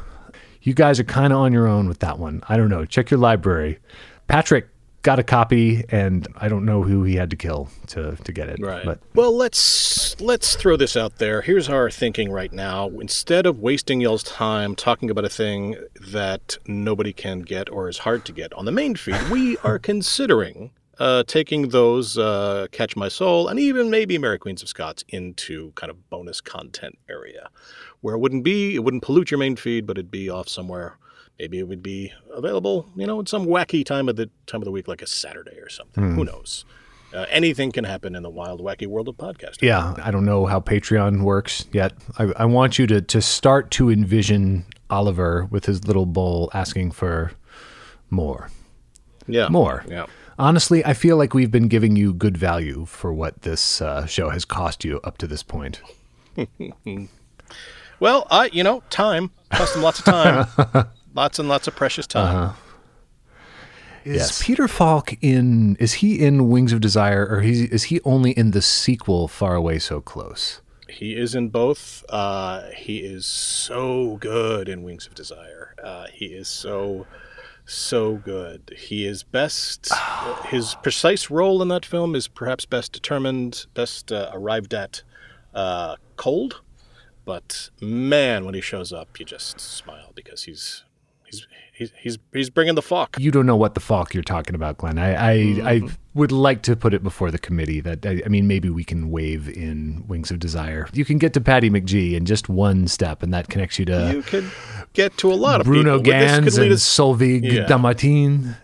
you guys are kind of on your own with that one. I don't know. Check your library. Patrick got a copy and I don't know who he had to kill to to get it. Right. But well, let's let's throw this out there. Here's our thinking right now. Instead of wasting y'all's time talking about a thing that nobody can get or is hard to get on the main feed, we are considering uh, taking those uh, Catch My Soul and even maybe Mary Queens of Scots into kind of bonus content area, where it wouldn't be, it wouldn't pollute your main feed, but it'd be off somewhere. Maybe it would be available, you know, in some wacky time of the time of the week, like a Saturday or something. Hmm. Who knows? Uh, anything can happen in the wild, wacky world of podcasting. yeah, I don't know how Patreon works yet. I, I want you to to start to envision Oliver with his little bowl asking for more. Yeah. More. Yeah. Honestly, I feel like we've been giving you good value for what this uh, show has cost you up to this point. well, I you know time cost him lots of time, lots and lots of precious time. Uh-huh. Is Peter Falk in? Is he in Wings of Desire, or he, is he only in the sequel Far Away So Close? He is in both. Uh, he is so good in Wings of Desire. Uh, he is so so good. He is best. his precise role in that film is perhaps best determined, best uh, arrived at uh, cold. But man, when he shows up, you just smile because he's he's he's he's, he's bringing the fuck. You don't know what the fuck you're talking about, Glenn. I I, mm-hmm. I would like to put it before the committee that I, I mean maybe we can wave in Wings of Desire. You can get to Patty McGee in just one step, and that connects you to You could get to a lot of Bruno people. But this could Ganz lead and us- Solveig Yeah. Dommartin.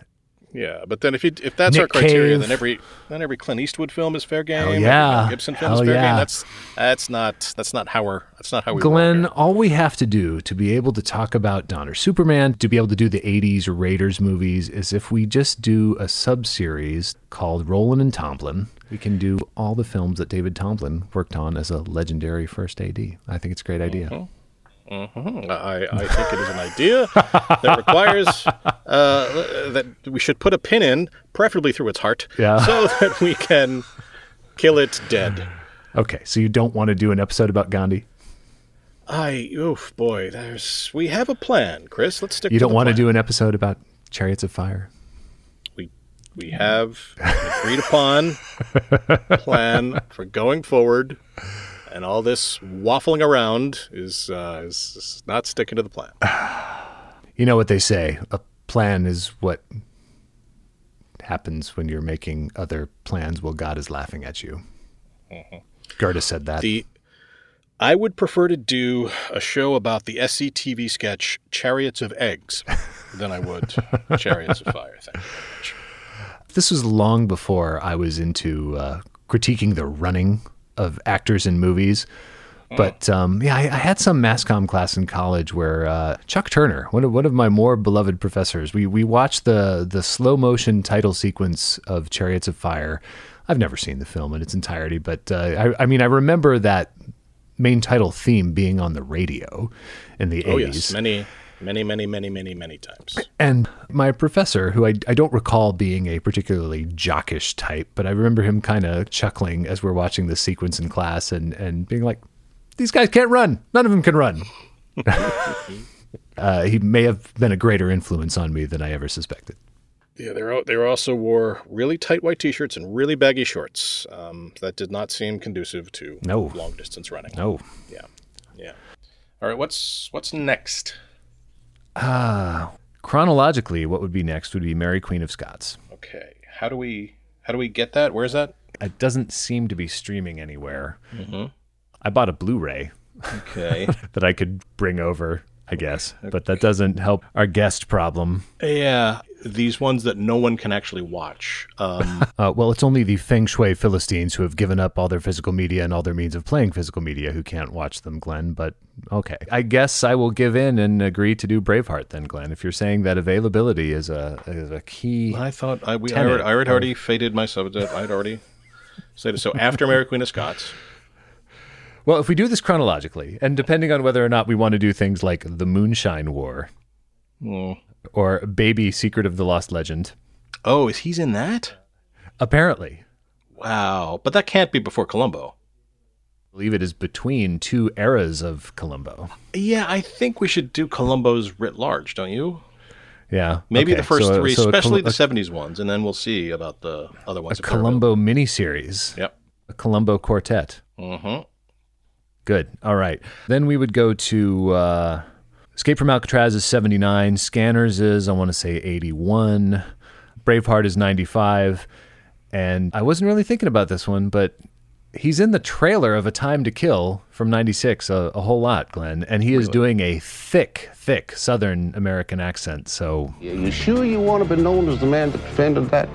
Yeah, but then if you, if that's our criteria, Cave. then every then every Clint Eastwood film is fair game. Hell yeah. Mel Gibson film Hell is fair yeah. game. That's that's not that's not how we're that's not how we. Glenn, all we have to do to be able to talk about Donner Superman, to be able to do the 80s Raiders movies, is if we just do a sub series called Roland and Tomblin. We can do all the films that David Tomblin worked on as a legendary first AD. I think it's a great idea. Mm-hmm. Mhm. I, I think it is an idea that requires uh, that we should put a pin in, preferably through its heart, Yeah. so that we can kill it dead. Okay, so you don't want to do an episode about Gandhi? I oof boy, there's we have a plan, Chris. Let's stick. You don't want to do an episode about Chariots of Fire? We we have agreed upon plan for going forward, and all this waffling around is uh, is, is not sticking to the plan. You know what they say a plan is what happens when you're making other plans while God is laughing at you. Gerda said that. The I would prefer to do a show about the SCTV sketch Chariots of Eggs than I would Chariots of Fire. Thank you very much. this was long before I was into uh, critiquing the running of actors in movies. But um, yeah, I, I had some mass comm class in college where uh, Chuck Turner, one of one of my more beloved professors, we we watched the the slow motion title sequence of Chariots of Fire. I've never seen the film in its entirety, but uh, I, I mean, I remember that main title theme being on the radio in the Oh 80s. yes, many, many, many, many, many, many times. And my professor, who I, I don't recall being a particularly jockish type, but I remember him kind of chuckling as we're watching this sequence in class and, and being like, these guys can't run. None of them can run. uh, he may have been a greater influence on me than I ever suspected. Yeah, they were, they also wore really tight white T-shirts and really baggy shorts. Um, that did not seem conducive to No. long distance running. No. Yeah, yeah. All right, what's what's next? Ah, chronologically, what would be next would be Mary Queen of Scots. Okay, how do we how do we get that? Where's that? It doesn't seem to be streaming anywhere. Mhm. I bought a Blu-ray. Okay. that I could bring over, I guess, but that doesn't help our guest problem. Yeah, these ones that no one can actually watch. Um, Uh, well, it's only the Feng Shui Philistines who have given up all their physical media and all their means of playing physical media who can't watch them, Glenn. But okay. I guess I will give in and agree to do Braveheart then, Glenn. If you're saying that availability is a, is a key. I thought I, we, I, already, I had already faded myself. I had already said it. So after Mary Queen of Scots. Well, if we do this chronologically, and depending on whether or not we want to do things like The Moonshine War. Or Baby Secret of the Lost Legend. Oh, is he's in that? Apparently. Wow, but that can't be before Columbo. I believe it is between two eras of Columbo. Yeah, I think we should do Columbo's writ large, don't you? Yeah. Maybe okay, the first so- three, so especially Col- the '70s ones, and then we'll see about the other ones. a Columbo miniseries. Yep. A Columbo quartet. Mm-hmm. Good. All right. Then we would go to uh, Escape from Alcatraz is 79. Scanners is, I want to say, 81. Braveheart is 95. And I wasn't really thinking about this one, but he's in the trailer of A Time to Kill from 96 a, a whole lot, Glenn. And he is doing a thick, thick Southern American accent. So Yeah, you sure you want to be known as the man that defended that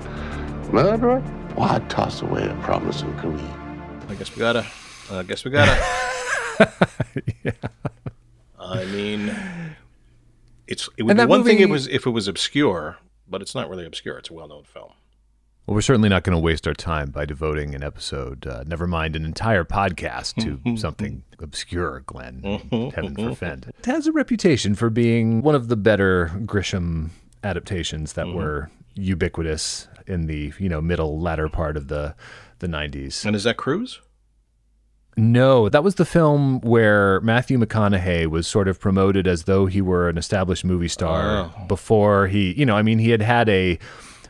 murderer? Why toss away a promising career? I guess we gotta. I guess we gotta. I mean, it's it would be that one thing it was if it was obscure, but it's not really obscure. It's a well-known film. Well, we're certainly not going to waste our time by devoting an episode, uh, never mind an entire podcast, to something obscure, Glenn. Mm-hmm. Heaven mm-hmm. forfend. It has a reputation for being one of the better Grisham adaptations that mm-hmm. were ubiquitous in the you know middle latter part of the the 90s. And is that Cruise? No, that was the film where Matthew McConaughey was sort of promoted as though he were an established movie star Oh. before he, you know, I mean, he had had a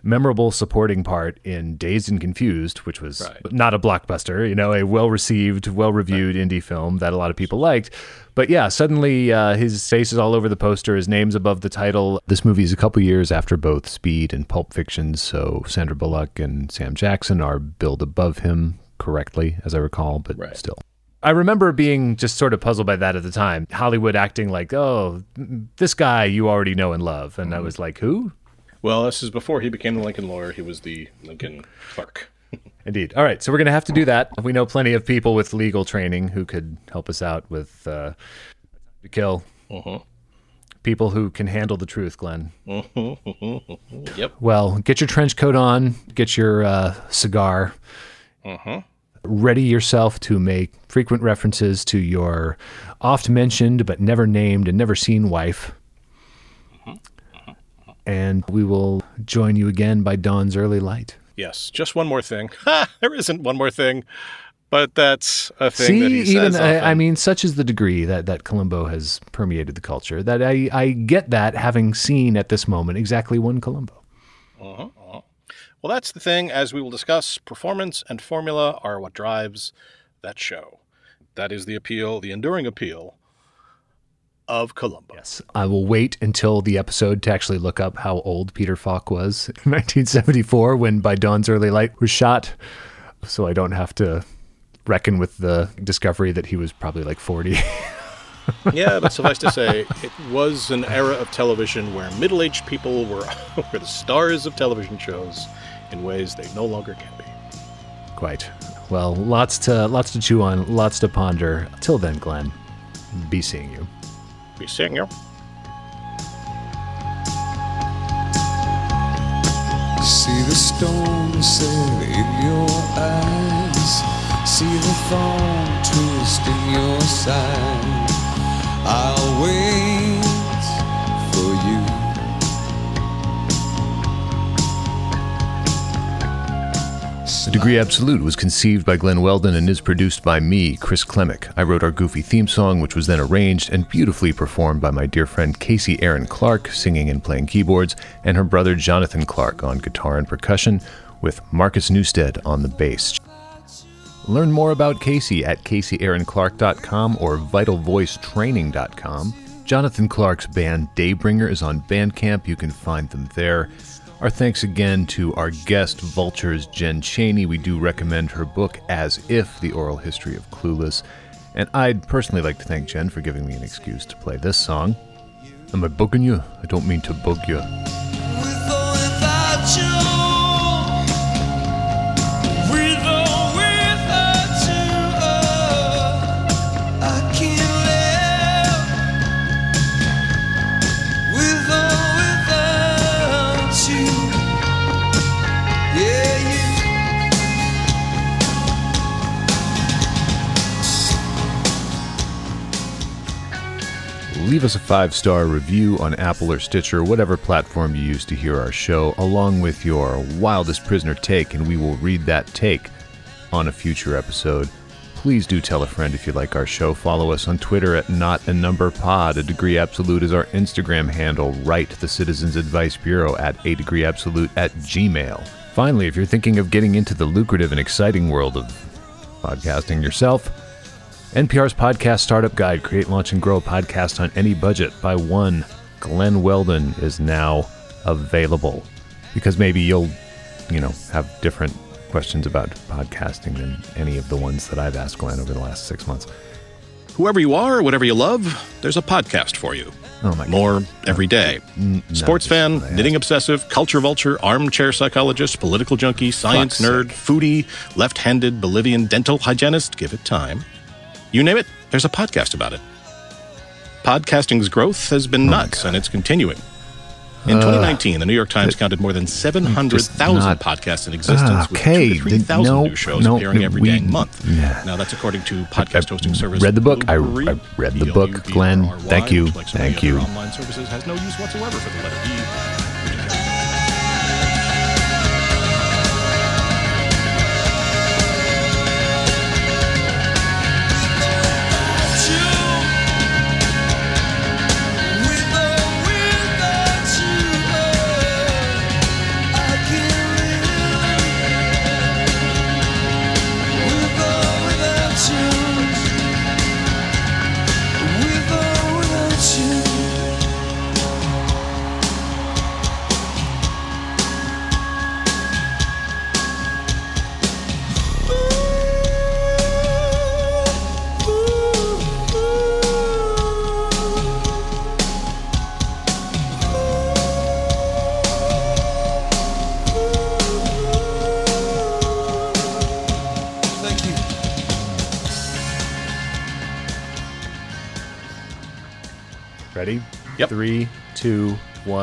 memorable supporting part in Dazed and Confused, which was not a blockbuster, you know, a well received, well reviewed indie film that a lot of people liked. But yeah, suddenly uh, his face is all over the poster, his name's above the title. This movie is a couple years after both Speed and Pulp Fiction, so Sandra Bullock and Sam Jackson are billed above him correctly, as I recall, but still. I remember being just sort of puzzled by that at the time. Hollywood acting like, oh, this guy you already know and love. And I was like, who? Well, this is before he became the Lincoln lawyer. He was the Lincoln clerk. Indeed. All right. So we're going to have to do that. We know plenty of people with legal training who could help us out with uh, to kill. Uh-huh. People who can handle the truth, Glenn. yep. Well, get your trench coat on, get your uh, cigar, Uh-huh. ready yourself to make frequent references to your oft mentioned but never named and never seen wife. And we will join you again by dawn's early light. Yes. Just one more thing. Ha! There isn't one more thing, but that's a thing See, even. I, I mean, such is the degree that that Columbo has permeated the culture that I I get that having seen at this moment exactly one Columbo. Uh-huh, uh-huh. Well, that's the thing. As we will discuss, performance and formula are what drives that show. That is the appeal, the enduring appeal of Columbo. Yes. I will wait until the episode to actually look up how old Peter Falk was in 1974 when By Dawn's Early Light was shot, so I don't have to reckon with the discovery that he was probably like 40. yeah, but suffice to say, it was an era of television where middle-aged people were, were the stars of television shows in ways they no longer can be. Quite. Well, lots to lots to chew on, lots to ponder. Till then, Glenn, be seeing you. Be seeing you. See the stone set in your eyes. See the thorn twist in your side. I'll wait Degree Absolute was conceived by Glenn Weldon and is produced by me, Chris Klimek. I wrote our goofy theme song, which was then arranged and beautifully performed by my dear friend Casey Erin Clark, singing and playing keyboards, and her brother Jonathan Clark on guitar and percussion, with Marcus Newstead on the bass. Learn more about Casey at CaseyErinClark.com or VitalVoiceTraining.com. Jonathan Clark's band Daybringer is on Bandcamp. You can find them there. Our thanks again to our guest, Vultures Jen Chaney. We do recommend her book, As If The Oral History of Clueless. And I'd personally like to thank Jen for giving me an excuse to play this song. Am I bugging you? I don't mean to bug you. Leave us a five star review on Apple or Stitcher, whatever platform you use to hear our show, along with your wildest prisoner take, and we will read that take on a future episode. Please do tell a friend if you like our show. Follow us on Twitter at Not a Number Pod. A Degree Absolute is our Instagram handle. Write the Citizens Advice Bureau at A Degree Absolute at Gmail. Finally, if you're thinking of getting into the lucrative and exciting world of podcasting yourself, NPR's podcast startup guide, Create, Launch, and Grow a Podcast on Any Budget by one Glenn Weldon is now available. Because maybe you'll, you know, have different questions about podcasting than any of the ones that I've asked Glenn over the last six months. Whoever you are, whatever you love, there's a podcast for you. Oh my More every day. Sports fan, knitting obsessive, culture vulture, armchair psychologist, political junkie, science Fuck's nerd, foodie, left handed Bolivian dental hygienist, give it time. You name it, there's a podcast about it. Podcasting's growth has been nuts and it's continuing. In Uh, 2019, the New York Times counted more than 700,000 podcasts in existence, with okay. 2 to 3,000 No, new shows no, appearing every we- dang month. Yeah. Now, that's according to podcast hosting service. Read the book. I, I read the book, Glenn. Thank you. which, like so many Thank you. Online services has no use whatsoever for the letter E.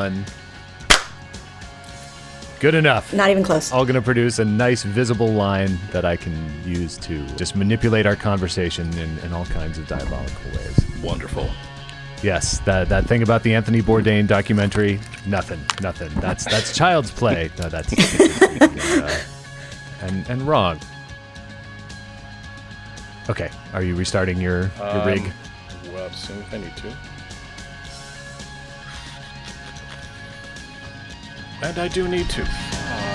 one. Good enough. Not even close. All going to produce a nice visible line that I can use to just manipulate our conversation in, in all kinds of diabolical ways. Wonderful. Yes, that that thing about the Anthony Bourdain documentary, nothing, nothing. That's that's child's play. No, that's uh, and and wrong. Okay, are you restarting your your rig? Um, Well, as soon as I need to. And I do need to.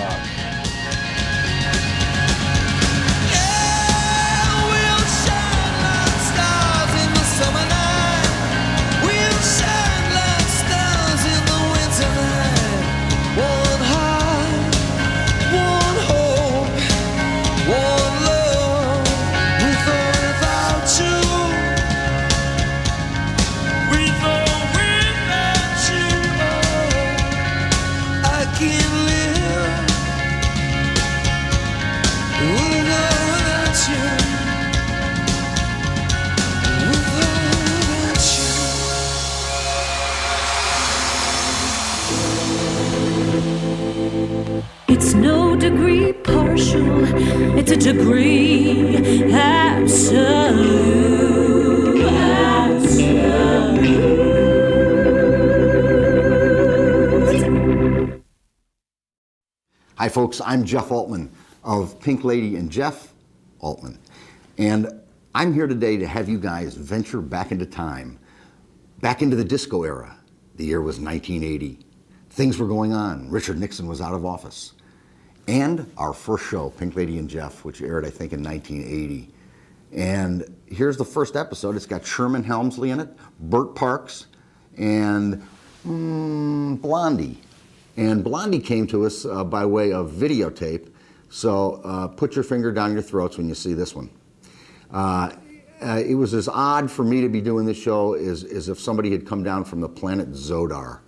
A degree absolute. absolute. Hi, folks. I'm Jeff Altman of Pink Lady and Jeff Altman. And I'm here today to have you guys venture back into time, back into the disco era. The year was 1980. Things were going on. Richard Nixon was out of office. And our first show, Pink Lady and Jeff, which aired, I think, in 1980. And here's the first episode. It's got Sherman Hemsley in it, Bert Parks, and mm, Blondie. And Blondie came to us uh, by way of videotape. So uh, put your finger down your throats when you see this one. Uh, uh, it was as odd for me to be doing this show as, as if somebody had come down from the planet Zodar.